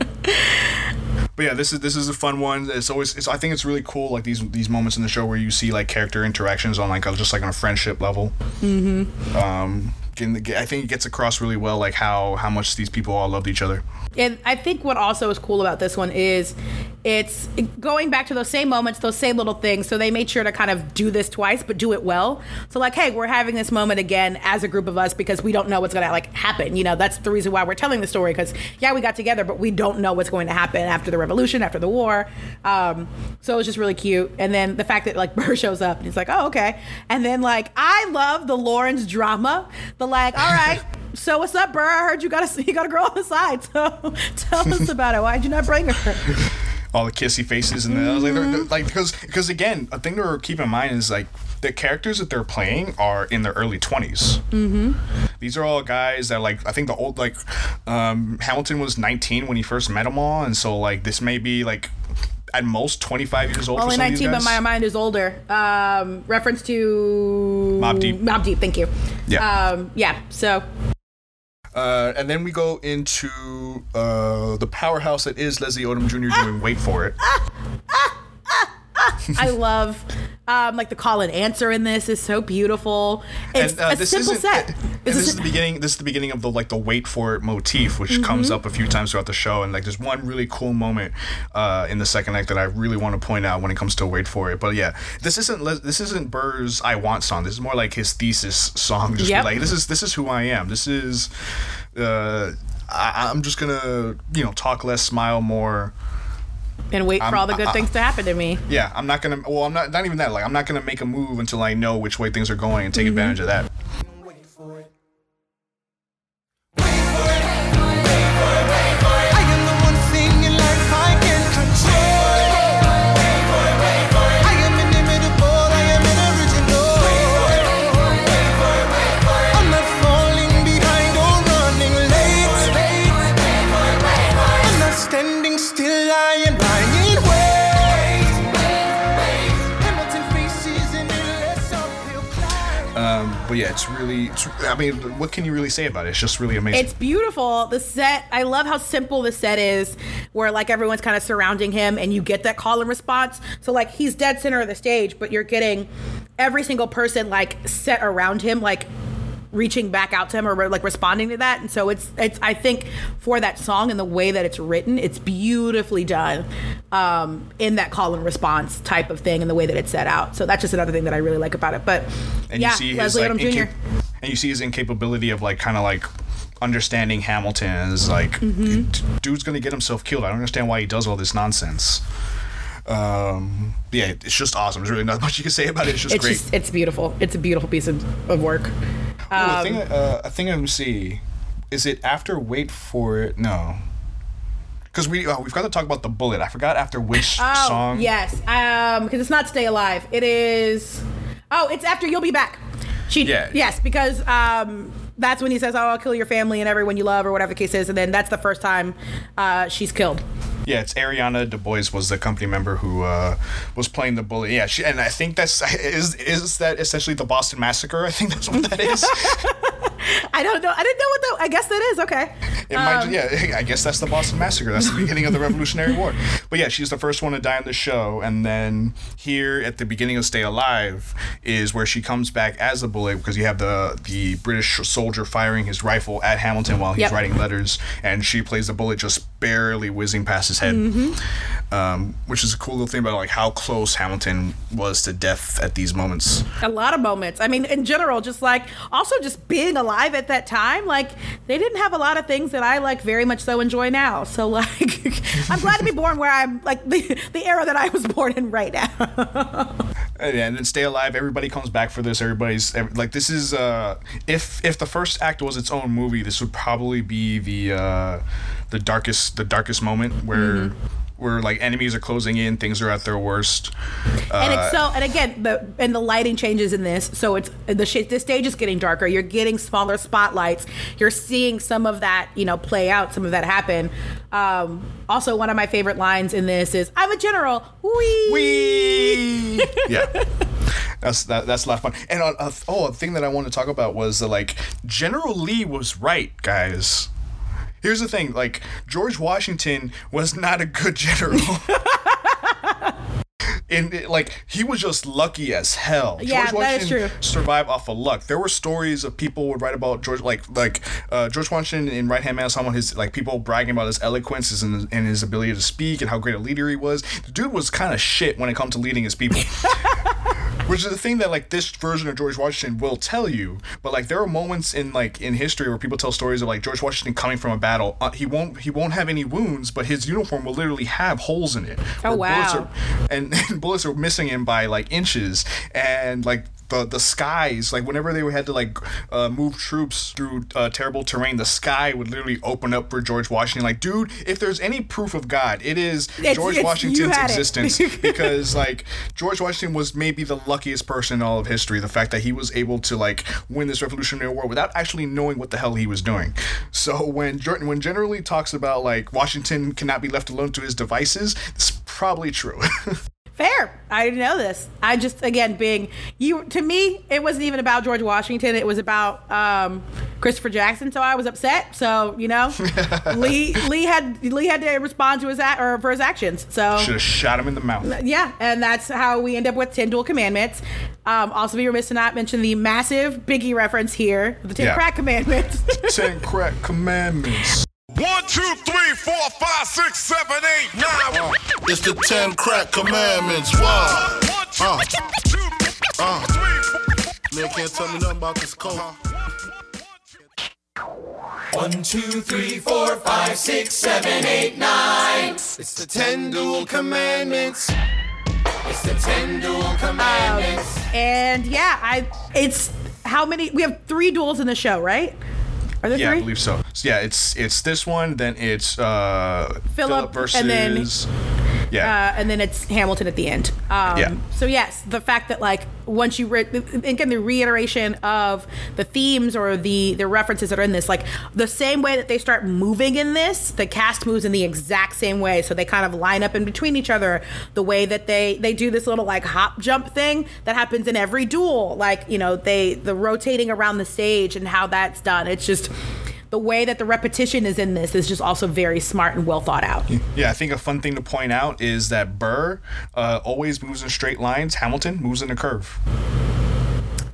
Speaker 2: But yeah, this is this is a fun one. It's always it's I think it's really cool like these these moments in the show where you see like character interactions on like a, just like on a friendship level. Mm-hmm. Um, and I think it gets across really well like how how much these people all loved each other.
Speaker 3: And I think what also is cool about this one is it's going back to those same moments, those same little things. So they made sure to kind of do this twice, but do it well. So like, hey, we're having this moment again as a group of us because we don't know what's gonna like happen. You know, that's the reason why we're telling the story because yeah, we got together, but we don't know what's going to happen after the revolution, after the war. Um, so it was just really cute. And then the fact that like [laughs] Burr shows up and he's like, oh okay. And then like I love the Laurens drama. The like, all right. [laughs] So what's up, Burr? I heard you got a [laughs] you got a girl on the side. So tell us about it. Why'd you not bring her?
Speaker 2: All the kissy faces and I was like, they're, like because because again a thing to keep in mind is like the characters that they're playing are in their early 20s mm-hmm. these are all guys that like i think the old like um, hamilton was 19 when he first met them all and so like this may be like at most 25 years old
Speaker 3: Only
Speaker 2: for some of
Speaker 3: 19, but my mind is older. Um, reference to
Speaker 2: Mobb Deep.
Speaker 3: Mobb Deep. Thank you.
Speaker 2: Yeah.
Speaker 3: Um, yeah. So
Speaker 2: uh, and then we go into uh, the powerhouse that is Leslie Odom Jr. doing Wait For It. [laughs]
Speaker 3: I love um, like the call and answer in this is so beautiful. It's
Speaker 2: and uh,
Speaker 3: a
Speaker 2: this
Speaker 3: simple set.
Speaker 2: and
Speaker 3: It's a
Speaker 2: this is the beginning. This is the beginning of the like the wait for it motif, which
Speaker 3: Mm-hmm.
Speaker 2: comes up a few times throughout the show. And like, there's one really cool moment uh, in the second act that I really want to point out when it comes to wait for it. But yeah, this isn't this isn't Burr's "I Want" song. This is more like his thesis song. Just
Speaker 3: Yep.
Speaker 2: like this is this is who I am. This is. Uh, I, I'm just gonna, you know, talk less, smile more.
Speaker 3: And wait for
Speaker 2: I'm-
Speaker 3: all the good
Speaker 2: I-
Speaker 3: things to happen to me.
Speaker 2: Yeah, I'm not gonna. Well, I'm not. Not even that. Like, I'm not gonna make a move until I know which way things are going and take
Speaker 3: Mm-hmm.
Speaker 2: advantage of that. Yeah, it's really. It's, I mean, what can you really say about it? It's just really amazing.
Speaker 3: It's beautiful. The set, I love how simple the set is, where like everyone's kind of surrounding him and you get that call and response. So, like, he's dead center of the stage, but you're getting every single person like set around him, like reaching back out to him or like responding to that. And so it's, it's, I think for that song and the way that it's written, it's beautifully done um, in that call and response type of thing and the way that it's set out. So that's just another thing that I really like about it. But
Speaker 2: and
Speaker 3: yeah,
Speaker 2: you see his
Speaker 3: Leslie
Speaker 2: like,
Speaker 3: Odom Jr.
Speaker 2: and you see his incapability of like kind of like understanding Hamilton is like
Speaker 3: Mm-hmm.
Speaker 2: dude's gonna get himself killed. I don't understand why he does all this nonsense. Um, yeah, it's just awesome. There's really not much you can say about it. It's just
Speaker 3: It's
Speaker 2: great.
Speaker 3: just, it's beautiful. It's a beautiful piece of, of work.
Speaker 2: Ooh, I think
Speaker 3: Um,
Speaker 2: uh, I think I'm see. Is it after Wait for It? No. Because we uh, we've got to talk about the bullet. I forgot after which
Speaker 3: Oh,
Speaker 2: song.
Speaker 3: yes. Um, because it's not Stay Alive. It is. Oh, it's after You'll Be Back. She.
Speaker 2: Yeah.
Speaker 3: Yes, because um, that's when he says, "Oh, I'll kill your family and everyone you love," or whatever the case is, and then that's the first time uh, she's killed.
Speaker 2: Yeah, it's Ariana DeBose was the company member who uh, was playing the bully. Yeah, she, and I think that's is is that essentially the Boston Massacre. I think that's what that is. [laughs] [laughs]
Speaker 3: I don't know. I didn't know what the. I guess that is okay.
Speaker 2: It might, yeah, I guess that's the Boston Massacre. That's the beginning of the Revolutionary War. But yeah, she's the first one to die in the show, and then here at the beginning of Stay Alive is where she comes back as a bullet because you have the the British soldier firing his rifle at Hamilton while he's
Speaker 3: Yep.
Speaker 2: writing letters, and she plays the bullet just barely whizzing past his head, um, which is a cool little thing about like how close Hamilton was to death at these moments.
Speaker 3: A lot of moments. I mean, in general, just like also just being alive at that time, like they didn't have a lot of things that I like very much so enjoy now. [laughs] So like, I'm glad to be born where I'm like the the era that I was born in right now. [laughs]
Speaker 2: And and then Stay Alive. Everybody comes back for this. Everybody's like, this is uh, if if the first act was its own movie, this would probably be the uh, the darkest the darkest moment where. Where like enemies are closing in, things are at their worst.
Speaker 3: and it's so and again the and the lighting changes in this so it's the sh- the stage is getting darker you're getting smaller spotlights you're seeing some of that you know play out some of that happen um also one of my favorite lines in this is i'm a general Wee.
Speaker 2: Wee! [laughs] yeah. That's that, that's a lot of fun. And uh, uh, oh, a thing that I want to talk about was uh, like General Lee was right, guys. Here's the thing: like George Washington was not a good general. [laughs] And like he was just lucky as hell.
Speaker 3: Yeah,
Speaker 2: George
Speaker 3: that is
Speaker 2: Washington
Speaker 3: true.
Speaker 2: survived off of luck. There were stories of people would write about George, like like uh, George Washington in Right Hand Man Someone. His like people bragging about his eloquence and, and his ability to speak and how great a leader he was. The dude was kind of shit when it comes to leading his people. [laughs] Which is the thing that like this version of George Washington will tell you. But like there are moments in like in history where people tell stories of like George Washington coming from a battle. Uh, he won't he won't have any wounds, but his uniform will literally have holes in it.
Speaker 3: Oh, wow.
Speaker 2: are- and, [laughs] and bullets were missing him by like inches. And like the the skies like whenever they had to like uh, move troops through uh, terrible terrain the sky would literally open up for George Washington. Like dude if there's any proof of God it is
Speaker 3: It's-
Speaker 2: George
Speaker 3: it's-
Speaker 2: Washington's existence. [laughs] Because like George Washington was maybe the luckiest person in all of history the fact that he was able to like win this revolutionary war without actually knowing what the hell he was doing. So when Jordan when generally talks about like Washington cannot be left alone to his devices it's probably true [laughs]
Speaker 3: Fair. I didn't know this. I just again being you to me, it wasn't even about George Washington. It was about um, Christopher Jackson. So I was upset. So you know, [laughs] Lee Lee had Lee had to respond to his act or for his actions. So
Speaker 2: should have shot him in the mouth
Speaker 3: yeah, and that's how we end up with ten duel commandments. Um, also, be remiss to not mention the massive Biggie reference here, the ten
Speaker 2: Yeah.
Speaker 3: crack commandments.
Speaker 2: Ten [laughs] crack commandments.
Speaker 8: One, two, three, four, five, six, seven, eight, nine.
Speaker 9: It's the ten crack commandments. Wow.
Speaker 8: One, two,
Speaker 9: Uh.
Speaker 8: two,
Speaker 9: Uh.
Speaker 8: three, four.
Speaker 9: Man can't tell me nothing about this coke.
Speaker 5: It's the ten duel commandments. It's the ten duel commandments.
Speaker 3: and yeah, I it's how many? We have three duels in the show, right? Are there
Speaker 2: Yeah,
Speaker 3: three?
Speaker 2: I believe so. So, yeah, it's it's this one, then it's uh
Speaker 3: Philip,
Speaker 2: versus
Speaker 3: and then-
Speaker 2: yeah.
Speaker 3: uh, and then it's Hamilton at the end. Um,
Speaker 2: Yeah.
Speaker 3: So yes, the fact that like once you re- again the reiteration of the themes or the the references that are in this, like the same way that they start moving in this, the cast moves in the exact same way. So they kind of line up in between each other. The way that they they do this little like hop jump thing that happens in every duel, like you know they the rotating around the stage and how that's done. It's just. The way that the repetition is in this is just also very smart and well thought out.
Speaker 2: yeah, I think a fun thing to point out is that Burr uh, always moves in straight lines. Hamilton moves in a curve.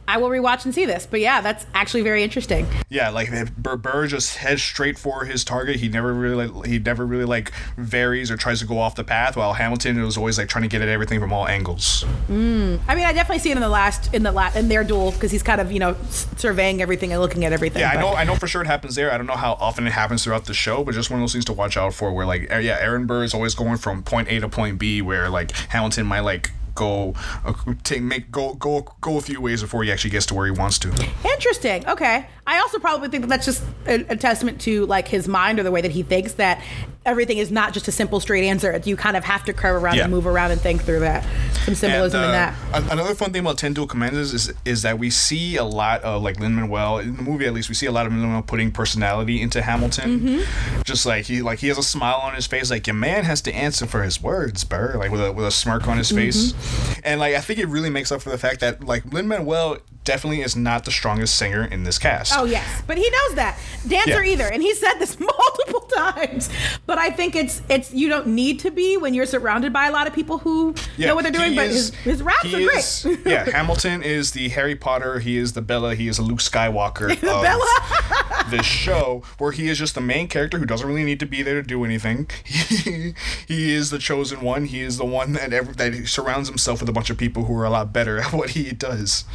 Speaker 3: I will rewatch and see this, but yeah, that's actually very interesting.
Speaker 2: Yeah, like if Burr, Burr just heads straight for his target. He never really he never really like varies or tries to go off the path. While Hamilton was always like trying to get at everything from all angles. Hmm.
Speaker 3: I mean, I definitely see it in the last in the la- in their duel because he's kind of you know surveying everything and looking at everything.
Speaker 2: Yeah, I know. I know for sure it happens there. I don't know how often it happens throughout the show, but just one of those things to watch out for. Where like, yeah, Aaron Burr is always going from point A to point B, where like Hamilton might like go uh, take make go go go a few ways before he actually gets to where he wants to.
Speaker 3: Interesting. Okay. I also probably think that that's just a, a testament to like his mind or the way that he thinks that everything is not just a simple straight answer. You kind of have to curve around
Speaker 2: Yeah.
Speaker 3: and move around and think through that. Some symbolism
Speaker 2: And,
Speaker 3: in
Speaker 2: uh,
Speaker 3: that.
Speaker 2: Another fun thing about Ten Duel Commanders is is that we see a lot of like Lin Manuel in the movie at least we see a lot of Lin Manuel putting personality into Hamilton.
Speaker 3: Mm-hmm.
Speaker 2: Just like he like he has a smile on his face, like your man has to answer for his words, Burr. Like with a with a smirk on his face,
Speaker 3: Mm-hmm.
Speaker 2: and like I think it really makes up for the fact that like Lin Manuel definitely is not the strongest singer in this cast.
Speaker 3: Oh yes, but he knows that dancer
Speaker 2: Yeah.
Speaker 3: either, and he said this [laughs] multiple times. But I think it's it's you don't need to be when you're surrounded by a lot of people who
Speaker 2: Yeah,
Speaker 3: know what they're doing.
Speaker 2: he
Speaker 3: But
Speaker 2: is-
Speaker 3: his his raps are
Speaker 2: is-
Speaker 3: great.
Speaker 2: yeah, [laughs] Hamilton is the Harry Potter. He is the Bella. He is a Luke Skywalker [laughs] of
Speaker 3: Bella.
Speaker 2: this show, where he is just the main character who doesn't really need to be there to do anything. He, he is the chosen one. He is the one that ever, that he surrounds himself with a bunch of people who are a lot better at what he does.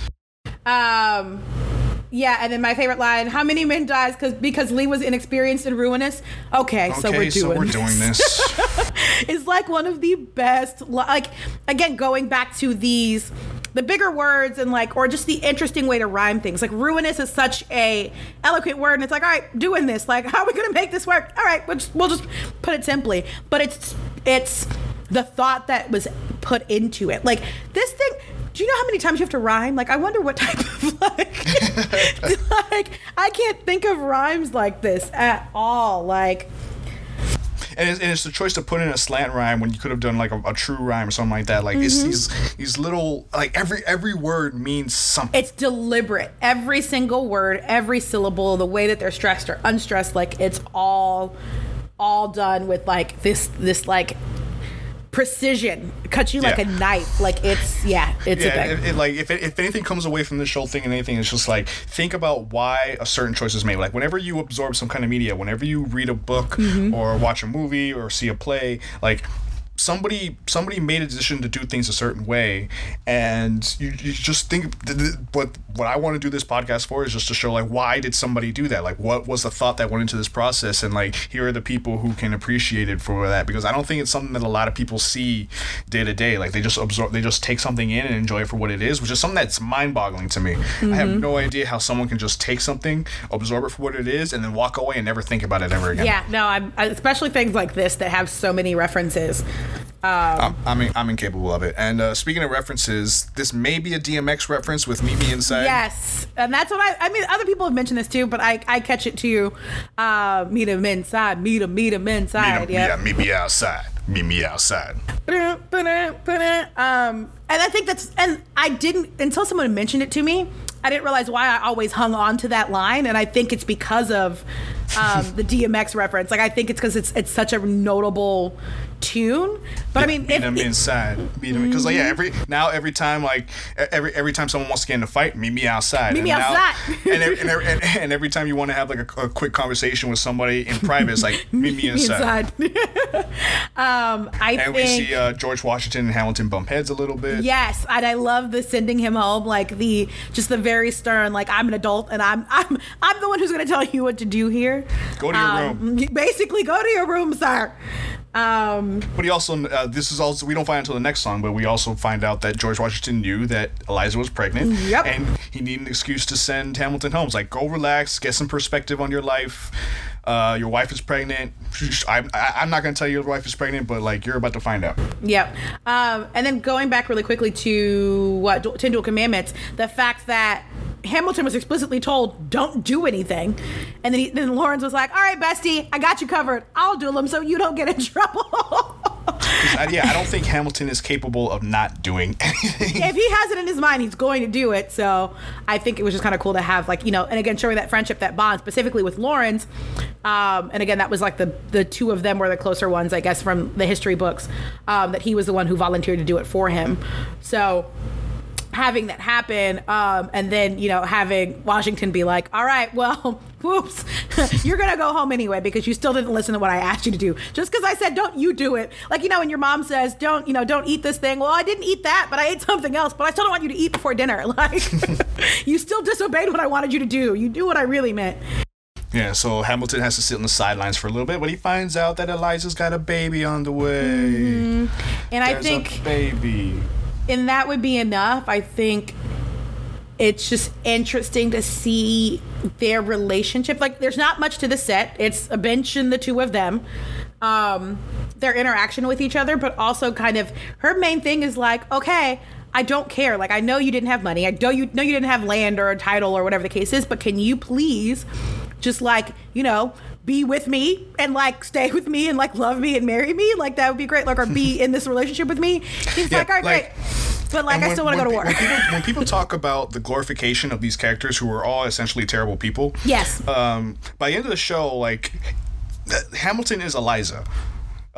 Speaker 3: Um, yeah, and then my favorite line: "How many men dies because because Lee was inexperienced and ruinous?" Okay, so we're doing
Speaker 2: so we're
Speaker 3: this.
Speaker 2: doing this.
Speaker 3: is [laughs] like one of the best like again going back to these the bigger words and like or just the interesting way to rhyme things like ruinous is such a eloquent word and it's like all right doing this like how are we gonna make this work all right we'll just, we'll just put it simply but it's it's the thought that was put into it like this thing do you know how many times you have to rhyme like i wonder what type of [laughs] like [laughs] like i can't think of rhymes like this at all like
Speaker 2: and it's, and it's the choice to put in a slant rhyme when you could have done like a, a true rhyme or something like that. Like it's
Speaker 3: Mm-hmm.
Speaker 2: these these little like every every word means something.
Speaker 3: it's deliberate. Every single word, every syllable, the way that they're stressed or unstressed, like it's all all done with like this this like precision. Cuts you like
Speaker 2: Yeah.
Speaker 3: a knife. Like it's yeah, it's a
Speaker 2: yeah,
Speaker 3: thing.
Speaker 2: it, it, like if, it, if anything comes away from this whole thing and anything, it's just like think about why a certain choice is made. Like whenever you absorb some kind of media, whenever you read a book
Speaker 3: Mm-hmm.
Speaker 2: or watch a movie or see a play, like somebody somebody made a decision to do things a certain way and you, you just think th- th- what what I want to do this podcast for is just to show like why did somebody do that? Like what was the thought that went into this process? And like here are the people who can appreciate it for that because I don't think it's something that a lot of people see day to day. Like they just absorb they just take something in and enjoy it for what it is which is something that's mind-boggling to me. I have
Speaker 3: Mm-hmm.
Speaker 2: no idea how someone can just take something absorb it for what it is and then walk away and never think about it ever again.
Speaker 3: Yeah, no, I'm especially things like this that have so many references.
Speaker 2: I'm, I'm, I'm incapable of it. And uh, speaking of references, this may be a DMX reference with Meet Me Inside.
Speaker 3: Yes, and that's what I. I mean, other people have mentioned this too, but I, I catch it too. Uh, meet him inside. Meet him. Meet him
Speaker 2: Meet,
Speaker 3: inside.
Speaker 2: him, yeah, meet me outside. Meet me outside.
Speaker 3: Um, and I think that's, and I didn't until someone mentioned it to me. I didn't realize why I always hung on to that line, and I think it's because of um, the DMX reference. Like I think it's because it's it's such a notable tune. But I mean,
Speaker 2: meet
Speaker 3: if,
Speaker 2: him inside. Meet him because like yeah, every now every time like every every time someone wants to get in a fight, meet me outside.
Speaker 3: Meet me
Speaker 2: And now-
Speaker 3: outside. [laughs]
Speaker 2: and, every, and, every, and, every time you want to have like a, a quick conversation with somebody in [laughs] private, it's like meet me inside.
Speaker 3: inside. [laughs] um, I
Speaker 2: And we see uh, George Washington and Hamilton bump heads a little bit.
Speaker 3: Yes, and I love the sending him home, like the just the very stern, like I'm an adult and I'm I'm I'm the one who's gonna tell you what to do here.
Speaker 2: Go to your
Speaker 3: Um,
Speaker 2: room.
Speaker 3: Basically, go to your room, sir. Um,
Speaker 2: But he also, uh, this is also, we don't find until the next song, but we also find out that George Washington knew that Eliza was pregnant.
Speaker 3: Yep.
Speaker 2: And he needed an excuse to send Hamilton home. It's like, go relax, get some perspective on your life. Uh, your wife is pregnant. I'm, I- I'm not going to tell you your wife is pregnant, but like, you're about to find out.
Speaker 3: Yep. Um, and then going back really quickly to what Ten Duel Commandments, the fact that Hamilton was explicitly told, "Don't do anything," and then he, then Laurens was like, "All right, bestie, I got you covered. I'll do them so you don't get in [laughs] trouble."
Speaker 2: Yeah, I don't think Hamilton is capable of not doing [laughs] anything.
Speaker 3: if he has it in his mind, he's going to do it. So I think it was just kind of cool to have, like, you know, and again, showing that friendship, that bond, specifically with Laurens. Um, and again, that was like the the two of them were the closer ones, I guess, from the history books. Um, that he was the one who volunteered to do it for him. So having that happen, um, and then you know having Washington be like, "All right, well, [laughs] whoops, [laughs] you're gonna go home anyway because you still didn't listen to what I asked you to do. Just because I said don't you do it, like you know, when your mom says don't, you know, don't eat this thing. Well, I didn't eat that, but I ate something else. But I still don't want you to eat before dinner. [laughs] Like you still disobeyed what I wanted you to do. You do what I really meant.
Speaker 2: yeah, so Hamilton has to sit on the sidelines for a little bit, but he finds out that Eliza's got a baby on the way.
Speaker 3: And I think
Speaker 2: baby.
Speaker 3: And that would be enough. I think it's just interesting to see their relationship. Like, there's not much to the set. It's a bench and the two of them. um, their interaction with each other, but also kind of her main thing is like, okay, I don't care. Like I know you didn't have money. I know you know you didn't have land or a title or whatever the case is, but can you please just like, you know, be with me and like stay with me and like love me and marry me? Like that would be great. Like or be in this relationship with me. He's
Speaker 2: Yeah,
Speaker 3: like, all right,
Speaker 2: like-
Speaker 3: great. But like
Speaker 2: And
Speaker 3: I still want to go to war.
Speaker 2: When people, when people [laughs] talk about the glorification of these characters who are all essentially terrible people,
Speaker 3: Yes.
Speaker 2: Um, by the end of the show, like Hamilton is Eliza.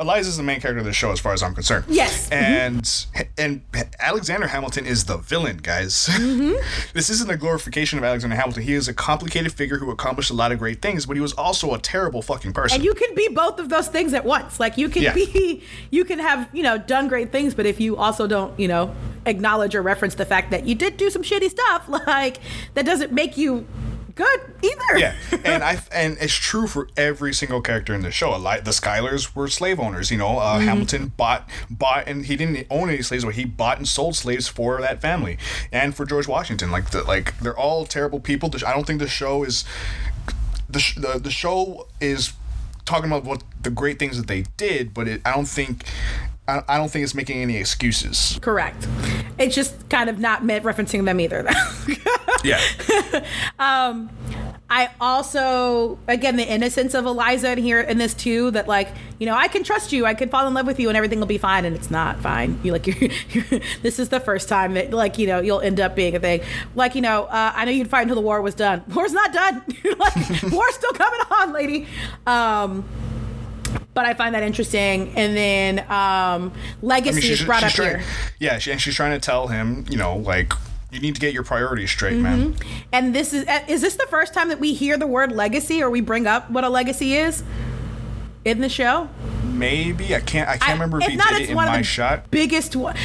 Speaker 2: Eliza is the main character of the show, as far as I'm concerned.
Speaker 3: Yes. Mm-hmm.
Speaker 2: And and Alexander Hamilton is the villain, guys.
Speaker 3: Mm-hmm. [laughs]
Speaker 2: this isn't a glorification of Alexander Hamilton. He is a complicated figure who accomplished a lot of great things, but he was also a terrible fucking person.
Speaker 3: And you can be both of those things at once. Like you can
Speaker 2: Yeah.
Speaker 3: be, [laughs] you can have, you know, done great things, but if you also don't, you know, acknowledge or reference the fact that you did do some shitty stuff, [laughs] like that doesn't make you good either.
Speaker 2: Yeah, and I and it's true for every single character in the show. Like the Schuylers were slave owners. You know, uh, Hamilton bought bought and he didn't own any slaves, but he bought and sold slaves for that family, and for George Washington. Like the like they're all terrible people. I don't think the show is the sh- the the show is talking about what the great things that they did, but it, I don't think. I I don't think it's making any excuses.
Speaker 3: Correct. It's just kind of not meant referencing them either, though. [laughs]
Speaker 2: Yeah.
Speaker 3: I also, again, the innocence of Eliza in here in this too. That like, you know, I can trust you. I could fall in love with you, and everything will be fine. And it's not fine. You like, [laughs] you're, you're, this is the first time that like, you know, you'll end up being a thing. Like, you know, uh, I know you'd fight until the war was done. [laughs] War's not done. like, war's still coming on, lady. Um, but I find that interesting. And then um, legacy is brought up
Speaker 2: trying,
Speaker 3: here.
Speaker 2: Yeah, she, and she's trying to tell him, you know, like you need to get your priorities straight, man.
Speaker 3: And this is is this the first time that we hear the word legacy or we bring up what a legacy is in the show?
Speaker 2: Maybe I can't. I can't
Speaker 3: I-
Speaker 2: remember if, he
Speaker 3: not,
Speaker 2: did it in
Speaker 3: one
Speaker 2: my shot.
Speaker 3: Biggest one.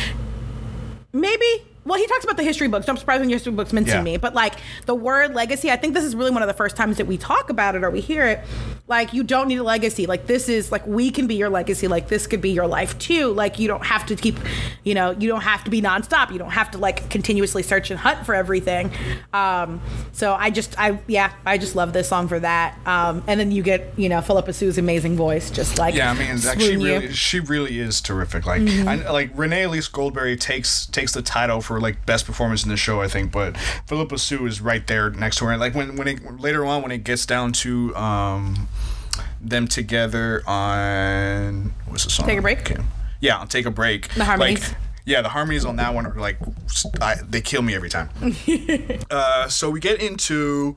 Speaker 3: Maybe. Well, he talks about the history books. I'm surprised when history books mention
Speaker 2: Yeah.
Speaker 3: me. But like the word legacy, I think this is really one of the first times that we talk about it or we hear it. Like you don't need a legacy. Like this is like we can be your legacy. Like this could be your life too. Like you don't have to keep, you know, you don't have to be nonstop. You don't have to like continuously search and hunt for everything. Um, so I just, I yeah, I just love this song for that. Um, and then you get, you know, Phillipa Soo's amazing voice, just like
Speaker 2: Yeah, I mean, like, she
Speaker 3: you.
Speaker 2: really, she really is terrific. Like,
Speaker 3: Mm-hmm.
Speaker 2: I, like Renee Elise Goldsberry takes takes the title for like best performance in the show, I think. But Phillipa Soo is right there next to her. Like when when it later on when it gets down to um them together on what's the song?
Speaker 3: Take a Break?
Speaker 2: Okay. Yeah, on take a break.
Speaker 3: The harmonies.
Speaker 2: Like, yeah, the harmonies on that one are like I, they kill me every time. [laughs] uh, so we get into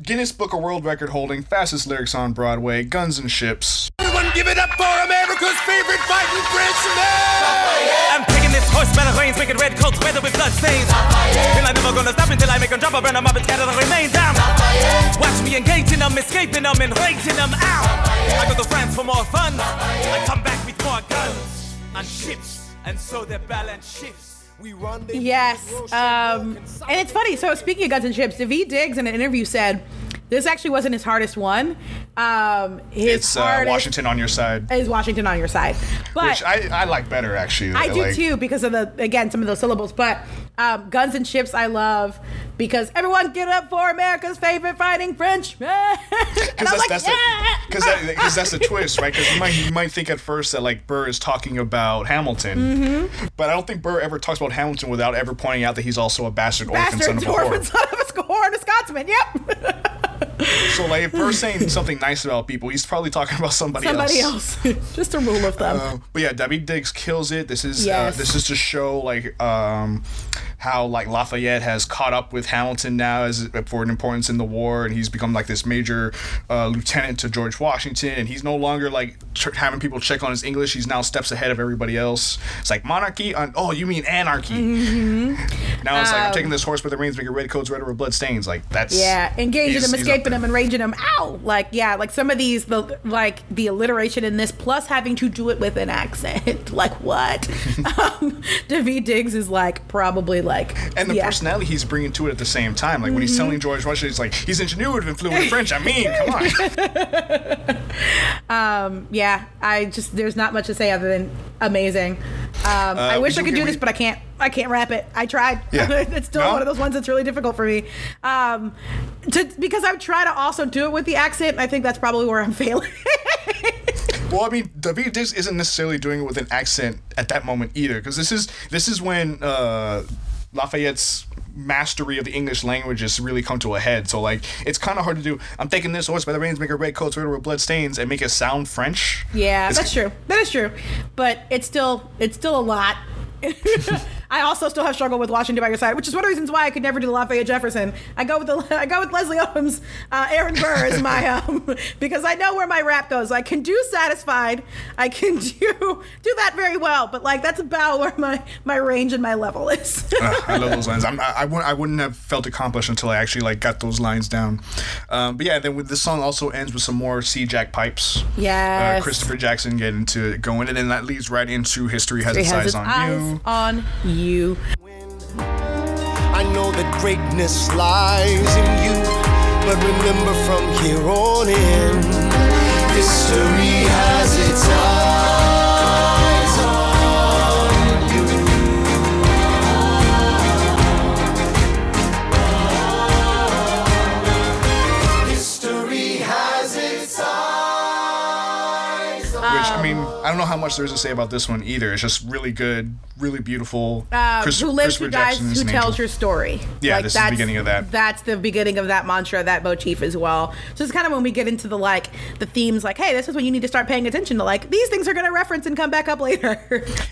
Speaker 2: Guinness Book of World Record holding fastest lyrics on Broadway, Guns and Ships.
Speaker 6: Everyone give it up for America's favorite fighting Frenchman!
Speaker 4: I'm taking this horse by the reins, making red coats weather with blood stains. And I'm never gonna stop until I make them drop, burn them up and scatter the remains down. Watch me engaging them, escaping them, and rating them out. I go to France for more fun. I come back with more guns and ships, and so their balance shifts.
Speaker 6: We run
Speaker 3: Yes. Um, and it's funny. So speaking of Guns and Ships, Daveed Diggs in an interview said this actually wasn't his hardest one. Um, his
Speaker 2: It's uh, Washington on your side,
Speaker 3: is Washington on your side, but
Speaker 2: which I, I like better actually.
Speaker 3: I do
Speaker 2: like,
Speaker 3: too because of the again some of those syllables. But um, Guns and Ships I love because everyone get up for America's favorite fighting Frenchman. [laughs]
Speaker 2: Because that's,
Speaker 3: like,
Speaker 2: that's,
Speaker 3: yeah.
Speaker 2: the, cause that, cause that's the twist, right? Because you might, you might think at first that like Burr is talking about Hamilton,
Speaker 3: Mm-hmm.
Speaker 2: but I don't think Burr ever talks about Hamilton without ever pointing out that he's also a bastard, orphan son of a
Speaker 3: orphan
Speaker 2: whore.
Speaker 3: son of a and a Scotsman. Yep. [laughs] [laughs]
Speaker 2: So like if Burr's saying something nice about people, he's probably talking about somebody,
Speaker 3: Somebody
Speaker 2: else.
Speaker 3: Somebody else. [laughs] Just a rule of thumb.
Speaker 2: Uh, but yeah, Daveed Diggs kills it. This is
Speaker 3: Yes.
Speaker 2: uh, this is to show like um, how like Lafayette has caught up with Hamilton now as for an importance in the war, and he's become like this major uh, lieutenant to George Washington, and he's no longer like ch- having people check on his English. He's now steps ahead of everybody else. It's like monarchy. On, oh, you mean anarchy?
Speaker 3: Mm-hmm. [laughs]
Speaker 2: Now it's like I'm taking this horse by the reins, making red coats red with blood stains. Like that's
Speaker 3: Um, Yeah, engaging them, escaping them, and raging them. Ow! Like yeah, like some of these, the like the alliteration in this, plus having to do it with an accent. [laughs] like what? [laughs] um, Daveed Diggs is like probably like
Speaker 2: And the
Speaker 3: yeah.
Speaker 2: personality he's bringing to it at the same time. Like when he's telling George Washington, he's like, he's ingenuitive and fluent in French. I mean, come on. [laughs]
Speaker 3: Yeah, I just there's not much to say other than amazing. Um, I wish I could do
Speaker 2: we-
Speaker 3: this, but I can't. I can't rap it. I tried.
Speaker 2: Yeah. [laughs]
Speaker 3: it's still
Speaker 2: No?
Speaker 3: one of those ones that's really difficult for me. Um, to because I try to also do it with the accent. I think that's probably where I'm [laughs] failing.
Speaker 2: Well, I mean, Daveed Diggs isn't necessarily doing it with an accent at that moment either, because this is this is when uh, Lafayette's mastery of the English language has really come to a head. So like, it's kind of hard to do. I'm taking this horse by the reins, make a red coat, sweater with blood stains, and make it sound French.
Speaker 3: Yeah,
Speaker 2: It's-
Speaker 3: that's true. That is true. But it's still it's still a lot. [laughs] [laughs] I also still have struggled with Washington by your side, which is one of the reasons why I could never do the Lafayette Jefferson. I go with the [laughs] I go with Leslie Owens, uh, Aaron Burr is my [laughs] um because I know where my rap goes. I can do satisfied. I can [laughs] do do that very well, but like that's about where my my range and my level is.
Speaker 2: I love those lines. I'm, I, I, wouldn't, I wouldn't have felt accomplished until I actually like got those lines down. Um, but yeah, then with this song also ends with some more C Jack pipes.
Speaker 3: Yeah,
Speaker 2: Uh, Christopher Jackson getting to going, and then that leads right into History Has
Speaker 3: It
Speaker 2: Its
Speaker 3: has
Speaker 2: Eyes
Speaker 3: its
Speaker 2: on
Speaker 3: eyes
Speaker 2: You.
Speaker 3: on you.
Speaker 6: I know that greatness lies in you, but remember from here on in, history has its eyes
Speaker 2: don't know how much there is to say about this one either. It's just really good, really beautiful.
Speaker 3: Uh,
Speaker 2: Chris-
Speaker 3: who lives, who dies, who
Speaker 2: an
Speaker 3: tells
Speaker 2: angel.
Speaker 3: your story.
Speaker 2: Yeah, this is the beginning of that.
Speaker 3: That's the beginning of that mantra, that motif as well. So it's kind of when we get into the like the themes, like, hey, this is when you need to start paying attention to like these things are going to reference and come back up later.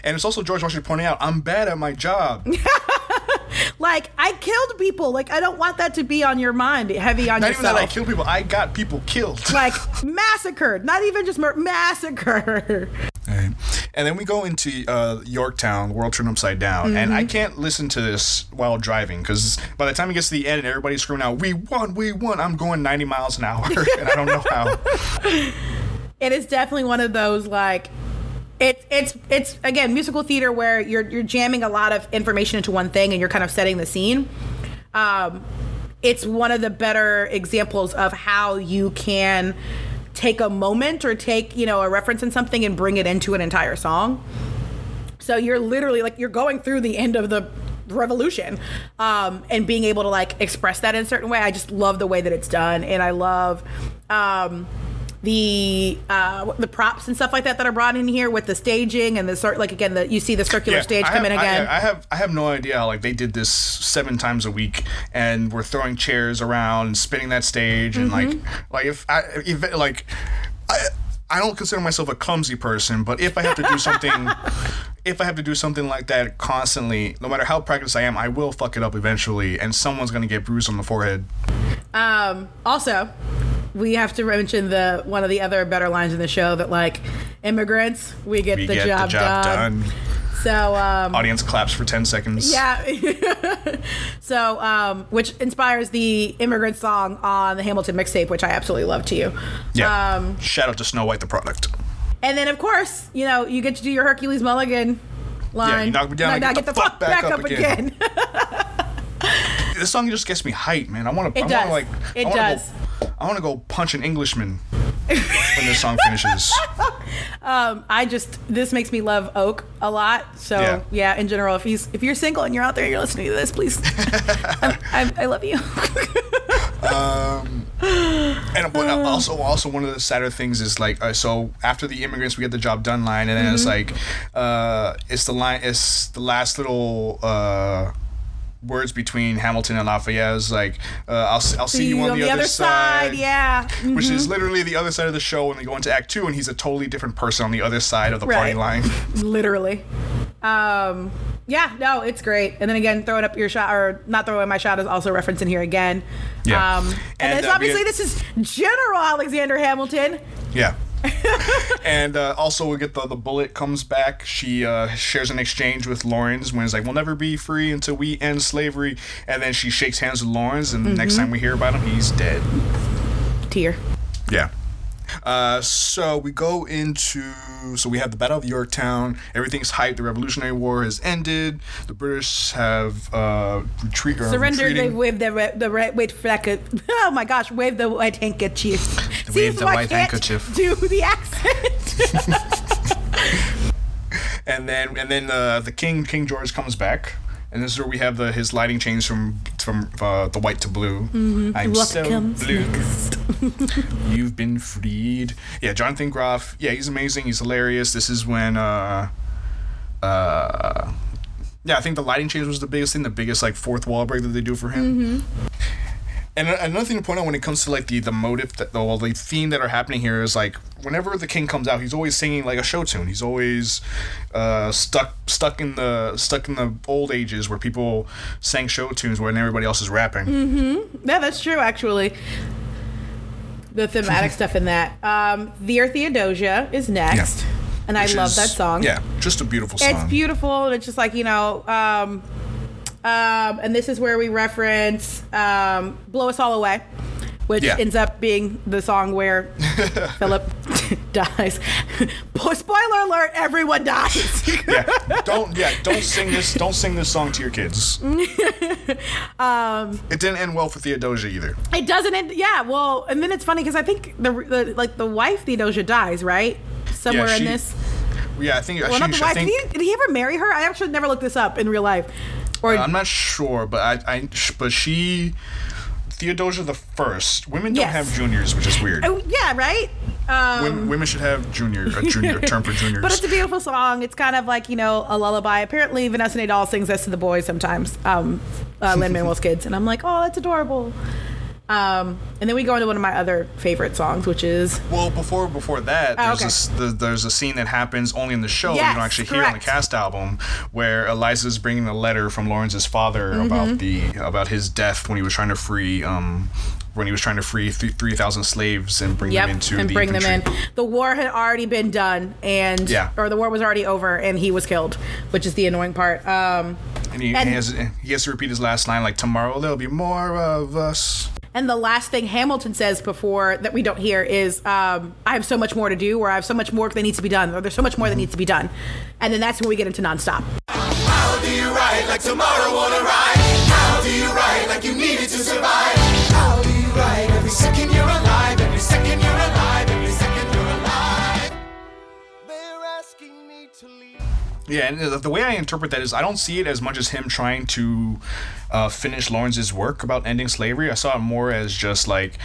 Speaker 2: And it's also George Washington pointing out, I'm bad at my job. [laughs] [laughs]
Speaker 3: like I killed people. Like I don't want that to be on your mind, heavy on
Speaker 2: Not even that I kill people, I got people killed. [laughs]
Speaker 3: like massacred, not even just mur- massacre.
Speaker 2: Right. And then we go into uh, Yorktown, World Turned Upside Down, and
Speaker 3: Mm-hmm.
Speaker 2: I can't listen to this while driving because by the time it gets to the end and everybody's screaming out, "We won, we won!" I'm going 90 miles an hour, [laughs] and I don't know how.
Speaker 3: it is definitely one of those like it's it's it's again musical theater where you're you're jamming a lot of information into one thing and you're kind of setting the scene. Um, it's one of the better examples of how you can take a moment or take you know a reference in something and bring it into an entire song. So you're literally like you're going through the end of the revolution um, and being able to like express that in a certain way. I just love the way that it's done, and I love um, the uh, the props and stuff like that that are brought in here with the staging and the sort like again the you see the circular
Speaker 2: Yeah,
Speaker 3: stage
Speaker 2: I
Speaker 3: come
Speaker 2: have,
Speaker 3: in again.
Speaker 2: I, I have I have no idea how like they did this seven times a week, and we're throwing chairs around and spinning that stage, and like
Speaker 3: Mm-hmm.
Speaker 2: like if I if like I. I don't consider myself a clumsy person, but if I have to do something, [laughs] if I have to do something like that constantly, no matter how practiced I am, I will fuck it up eventually, and someone's gonna get bruised on the forehead.
Speaker 3: Um, also, we have to mention the one of the other better lines in the show that like immigrants, we get,
Speaker 2: We
Speaker 3: the,
Speaker 2: get
Speaker 3: job
Speaker 2: the job
Speaker 3: done.
Speaker 2: done.
Speaker 3: So um,
Speaker 2: Audience claps for ten seconds.
Speaker 3: yeah. [laughs] so um, which inspires the immigrant song on the Hamilton mixtape, which I absolutely love to you.
Speaker 2: Yeah.
Speaker 3: Um,
Speaker 2: Shout out to Snow White the product.
Speaker 3: and then of course, you know, you get to do your Hercules Mulligan line.
Speaker 2: you knock me down, I
Speaker 3: Now
Speaker 2: get the fuck back up
Speaker 3: again. [laughs]
Speaker 2: This song just gets me hyped, man. I want to.
Speaker 3: It
Speaker 2: I
Speaker 3: does.
Speaker 2: Want to, like.
Speaker 3: It
Speaker 2: I wanna
Speaker 3: does.
Speaker 2: Go, I want to go punch an Englishman when this song finishes. [laughs]
Speaker 3: um, I just this makes me love Oak a lot. So
Speaker 2: Yeah.
Speaker 3: yeah. in general, if he's if you're single and you're out there, and you're listening to this, please, [laughs] I, I, I love you. [laughs]
Speaker 2: And but also, also one of the sadder things is like, uh, so after the immigrants, we get the job done line, and then it's
Speaker 3: Mm-hmm.
Speaker 2: like, uh, it's the line, it's the last little. Uh, Words between Hamilton and Lafayette like, uh, I'll, I'll see, you on, the, other, side.
Speaker 3: Yeah. Mm-hmm.
Speaker 2: Which is literally the other side of the show when they go into Act Two, and he's a totally different person on the other side of the party line. [laughs]
Speaker 3: literally. Um, yeah, no, it's great. And then again, throwing up your shot or not throwing my shot is also referenced in here again.
Speaker 2: Yeah.
Speaker 3: Um, and,
Speaker 2: And,
Speaker 3: it's
Speaker 2: uh,
Speaker 3: obviously this is General Alexander Hamilton.
Speaker 2: Yeah. [laughs] and uh, also we get the the bullet comes back. She uh, shares an exchange with Laurens when it's like we'll never be free until we end slavery. And then she shakes hands with Laurens, and the next
Speaker 3: Mm-hmm.
Speaker 2: time we hear about him, he's dead.
Speaker 3: Tier.
Speaker 2: Yeah. Uh, so we go into so we have the Battle of Yorktown. Everything's hyped. The Revolutionary War has ended. The British have uh, retreat. Or
Speaker 3: Surrendered. They waved the red, the red white flag. [laughs] Oh my gosh! Wave the white handkerchief. See,
Speaker 2: waved
Speaker 3: so
Speaker 2: the
Speaker 3: I
Speaker 2: white
Speaker 3: can't
Speaker 2: handkerchief.
Speaker 3: Do the accent. [laughs]
Speaker 2: and then and then uh, the king King George comes back, and this is where we have the his lighting change from from uh, the white to blue. I'm
Speaker 3: What
Speaker 2: so
Speaker 3: comes
Speaker 2: blue. [laughs] You've been freed. Yeah, Jonathan Groff. Yeah, he's amazing. He's hilarious. This is when. Uh, uh, yeah, I think the lighting change was the biggest thing, the biggest like fourth wall break that they do for him. And another thing to point out when it comes to like the the motive that the, well, the theme that are happening here is like whenever the king comes out, he's always singing like a show tune. He's always uh, stuck stuck in the stuck in the old ages where people sang show tunes when everybody else is rapping.
Speaker 3: mm-hmm Yeah, that's true, actually. The thematic [laughs] stuff in that. Um, Dear Theodosia is next. And I love
Speaker 2: is-
Speaker 3: that song.
Speaker 2: Yeah, just a beautiful song.
Speaker 3: It's beautiful. and It's just like, you know, um, um, and this is where we reference um, Blow Us All Away, which
Speaker 2: Yeah.
Speaker 3: ends up being the song where [laughs] Philip [laughs] dies. [laughs] Spoiler alert, everyone dies.
Speaker 2: yeah, don't yeah, don't sing this don't sing this song to your kids.
Speaker 3: Um,
Speaker 2: it didn't end well for Theodosia either.
Speaker 3: it doesn't end, yeah, well, and then it's funny because I think the, the like the wife Theodosia dies, right? Somewhere
Speaker 2: Yeah,
Speaker 3: in this.
Speaker 2: Yeah, I think
Speaker 3: Well,
Speaker 2: she,
Speaker 3: not the wife.
Speaker 2: think
Speaker 3: did, he, did he ever marry her? I actually never looked this up in real life. Or
Speaker 2: I'm not sure, but I, I but she Theodosia the first. Women don't
Speaker 3: Yes.
Speaker 2: have juniors, which is weird.
Speaker 3: Oh, yeah, right? Um,
Speaker 2: women, women should have junior a junior a [laughs] term for juniors.
Speaker 3: But it's a beautiful song. It's kind of like, you know, a lullaby. Apparently, Vanessa Nadal sings this to the boys sometimes, um, uh, Lin Manuel's kids. And I'm like, oh, that's adorable. Um, and then we go into one of my other favorite songs, which is
Speaker 2: well, before before that,
Speaker 3: Oh,
Speaker 2: there's
Speaker 3: okay.
Speaker 2: this the, there's a scene that happens only in the show. you don't actually hear on the cast album where Eliza's bringing a letter from Laurens's father
Speaker 3: Mm-hmm.
Speaker 2: about the about his death when he was trying to free um when he was trying to free th- three thousand slaves and bring
Speaker 3: yep,
Speaker 2: them into
Speaker 3: and
Speaker 2: the
Speaker 3: bring them in. The war had already been done, and
Speaker 2: Yeah.
Speaker 3: or the war was already over, and he was killed, which is the annoying part. Um,
Speaker 2: And he,
Speaker 3: And-
Speaker 2: he has he has to repeat his last line like tomorrow there'll be more of us.
Speaker 3: And the last thing Hamilton says before that we don't hear is, um, "I have so much more to do," or "I have so much work that needs to be done," or "There's so much more that needs to be done," and then that's when we get into nonstop.
Speaker 6: How do you ride like tomorrow on a ride? How do you ride like you needed to survive? How do you ride every second you're alive? Every second you're alive,
Speaker 2: Yeah, and the, way I interpret that is I don't see it as much as him trying to uh, finish Laurens's work about ending slavery. I saw it more as just like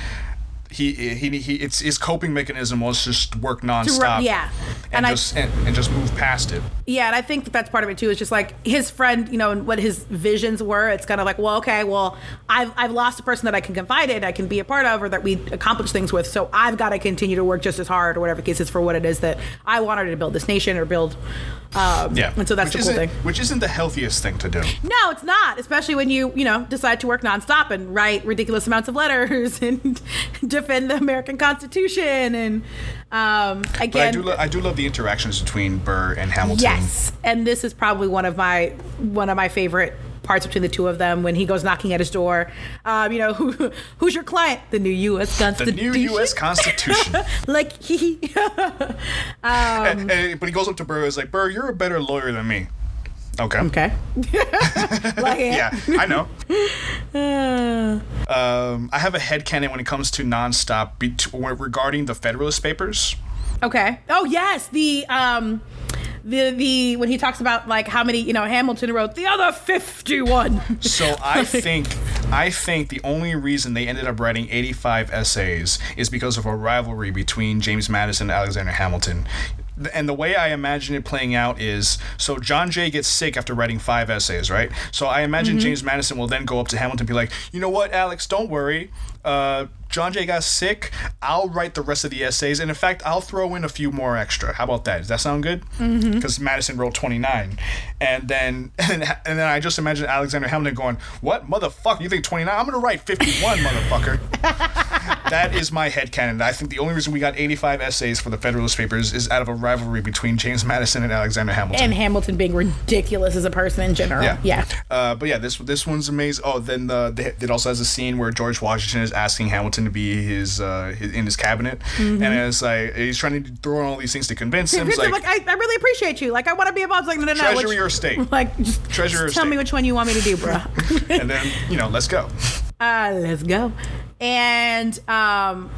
Speaker 2: he he, he it's his coping mechanism was just work nonstop.
Speaker 3: yeah.
Speaker 2: and,
Speaker 3: And I-
Speaker 2: just and, and just move past it.
Speaker 3: Yeah, and I think that that's part of it too. Is just like his friend, you know, and what his visions were. It's kind of like, well, okay, well, I've I've lost a person that I can confide in, I can be a part of, or that we accomplish things with. So I've got to continue to work just as hard, or whatever the case is, for what it is that I wanted to build this nation or build. Um,
Speaker 2: Yeah,
Speaker 3: and so that's
Speaker 2: which
Speaker 3: the cool thing.
Speaker 2: Which isn't the healthiest thing to do.
Speaker 3: No, it's not. Especially when you, you know, decide to work nonstop and write ridiculous amounts of letters [laughs] and defend the American Constitution and um,
Speaker 2: But I
Speaker 3: again.
Speaker 2: do lo- I do love the interactions between Burr and Hamilton.
Speaker 3: Yes, and this is probably one of my one of my favorite parts between the two of them when he goes knocking at his door. Um, you know, who who's your client? The new U.S. Constitution.
Speaker 2: The new U.S. [laughs] Constitution.
Speaker 3: like he. [laughs] um,
Speaker 2: And- and- but he goes up to Burr and is like, Burr, you're a better lawyer than me. Okay.
Speaker 3: okay. [laughs] like,
Speaker 2: Yeah, I know. [laughs]
Speaker 3: Uh,
Speaker 2: Um, I have a head headcanon when it comes to nonstop bet- regarding the Federalist Papers.
Speaker 3: Okay. Oh yes, the um the the when he talks about like how many, you know, Hamilton wrote the other 51.
Speaker 2: So [laughs] I think I think the only reason they ended up writing 85 essays is because of a rivalry between James Madison and Alexander Hamilton. And the way I imagine it playing out is so John Jay gets sick after writing five essays, right? So I imagine James Madison will then go up to Hamilton and be like, you know what, Alex, don't worry. Uh, John Jay got sick. I'll write the rest of the essays, and in fact, I'll throw in a few more extra. How about that? Does that sound good? Because Madison wrote 29, [laughs] and then and, then I just imagine Alexander Hamilton going, "What motherfucker? You think 29? I'm gonna write 51, motherfucker." [laughs] that is my headcanon. I think the only reason we got 85 essays for the Federalist Papers is out of a rivalry between James Madison and Alexander Hamilton.
Speaker 3: and Hamilton being ridiculous as a person in general.
Speaker 2: Yeah.
Speaker 3: Yeah.
Speaker 2: Uh, but yeah, this this one's amazing. Oh, then the, the it also has a scene where George Washington is asking Hamilton to be his, uh, his in his cabinet, and it's like he's trying to throw in all these things to convince him.
Speaker 3: Like,
Speaker 2: like,
Speaker 3: I, I really appreciate you. Like I want to be involved. Like no, no, no.
Speaker 2: treasure
Speaker 3: which-
Speaker 2: your estate, [laughs]
Speaker 3: Like just,
Speaker 2: Treasure your
Speaker 3: just tell me which one you want me to do, bro. [laughs]
Speaker 2: and then you know, let's go. [laughs]
Speaker 3: uh, let's go. And um,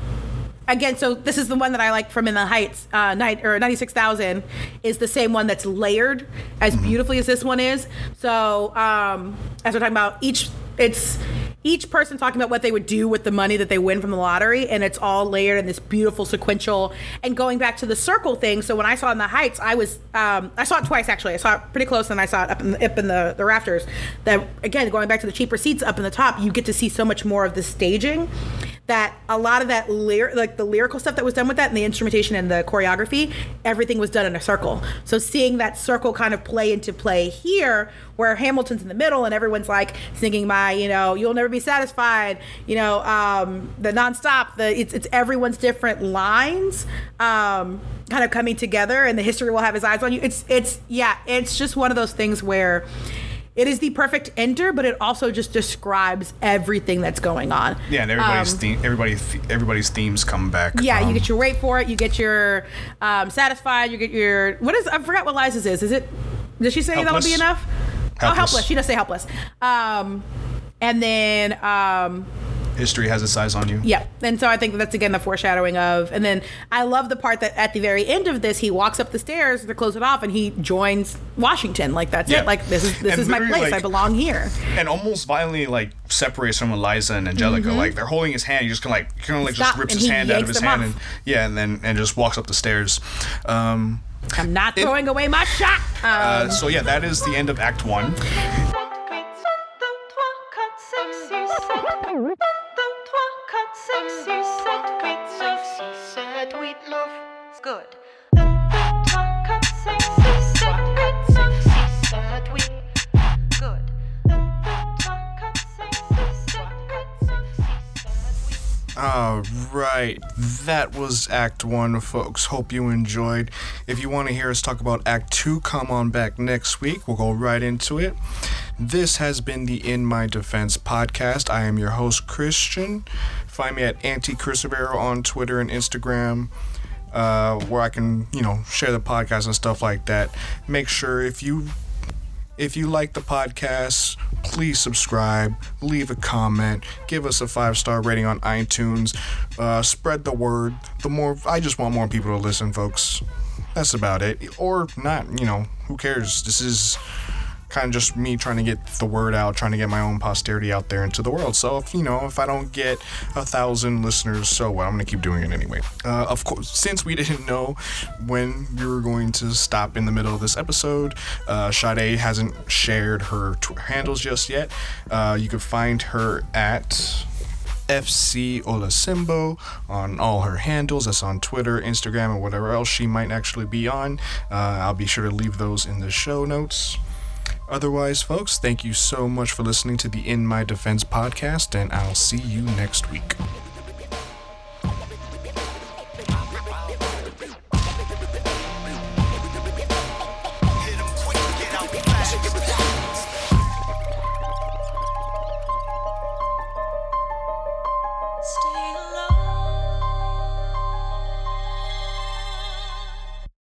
Speaker 3: again, so this is the one that I like from In the Heights, uh, night or ninety six thousand is the same one that's layered as
Speaker 2: Mm-hmm.
Speaker 3: beautifully as this one is. So um, as we're talking about each it's each person talking about what they would do with the money that they win from the lottery, and it's all layered in this beautiful sequential. And going back to the circle thing, so when I saw in the Heights, I was um, I saw it twice actually. I saw it pretty close, and I saw it up in the, up in the, the rafters. That again, going back to the cheaper seats up in the top, you get to see so much more of the staging. That a lot of that lyr- like the lyrical stuff that was done with that, and the instrumentation and the choreography, everything was done in a circle. So seeing that circle kind of play into play here, where Hamilton's in the middle and everyone's like singing my, you know, you'll never be satisfied, you know, um, the nonstop, the it's it's everyone's different lines, um, kind of coming together, and the history will have his eyes on you. It's it's yeah, it's just one of those things where. It is the perfect enter, but it also just describes everything that's going on.
Speaker 2: Yeah, and everybody's
Speaker 3: Um,
Speaker 2: theme, everybody, everybody's themes come back.
Speaker 3: yeah,
Speaker 2: Um,
Speaker 3: you get your wait for it. You get your um, satisfied. You get your what is I forgot what Liza's is. Is it? Did she say that'll be
Speaker 2: Helpless.
Speaker 3: Oh,
Speaker 2: Helpless.
Speaker 3: She does say helpless. Um, and then um,
Speaker 2: history has its eyes on you.
Speaker 3: yeah, and so I think that's again the foreshadowing of. And then I love the part that at the very end of this, he walks up the stairs to close it off, and he joins Washington. Like that's
Speaker 2: Yeah.
Speaker 3: it. Like this is this
Speaker 2: And
Speaker 3: is my place. I belong here.
Speaker 2: and almost violently like separates from Eliza and Angelica.
Speaker 3: Mhm.
Speaker 2: Like they're holding his hand, you just kind of like kind of like
Speaker 3: Stop,
Speaker 2: just rips
Speaker 3: and
Speaker 2: his hand out of his hand,
Speaker 3: off.
Speaker 2: and yeah, and then and just walks up the stairs. Um,
Speaker 3: I'm not throwing away my shot.
Speaker 2: uh,
Speaker 3: Um,
Speaker 2: so yeah, that is the end of Act One.
Speaker 1: Good. Good.
Speaker 2: All right, that was Act One, folks. Hope you enjoyed. If you want to hear us talk about Act Two, come on back next week. We'll go right into it. This has been the In My Defense podcast. I am your host, Christian. Find me at Anti on Twitter and Instagram. Uh, where I can, you know, share the podcast and stuff like that. Make sure if you if you like the podcast, please subscribe, leave a comment, give us a five star rating on iTunes, uh, spread the word. The more, I just want more people to listen, folks. That's about it. Or not, you know, who cares? This is kind of just me trying to get the word out, trying to get my own posterity out there into the world. So if you know, if I don't get a thousand listeners, so what? I'm gonna keep doing it anyway. Uh, of course, since we [laughs] didn't know when we were going to stop in the middle of this episode, uh, Sade hasn't shared her tw- handles just yet. Uh, you can find her at FC Olasimbo on all her handles. That's on Twitter, Instagram, and whatever else she might actually be on. Uh, I'll be sure to leave those in the show notes. Otherwise, folks, thank you so much for listening to the In My Defense podcast, and I'll see you next week.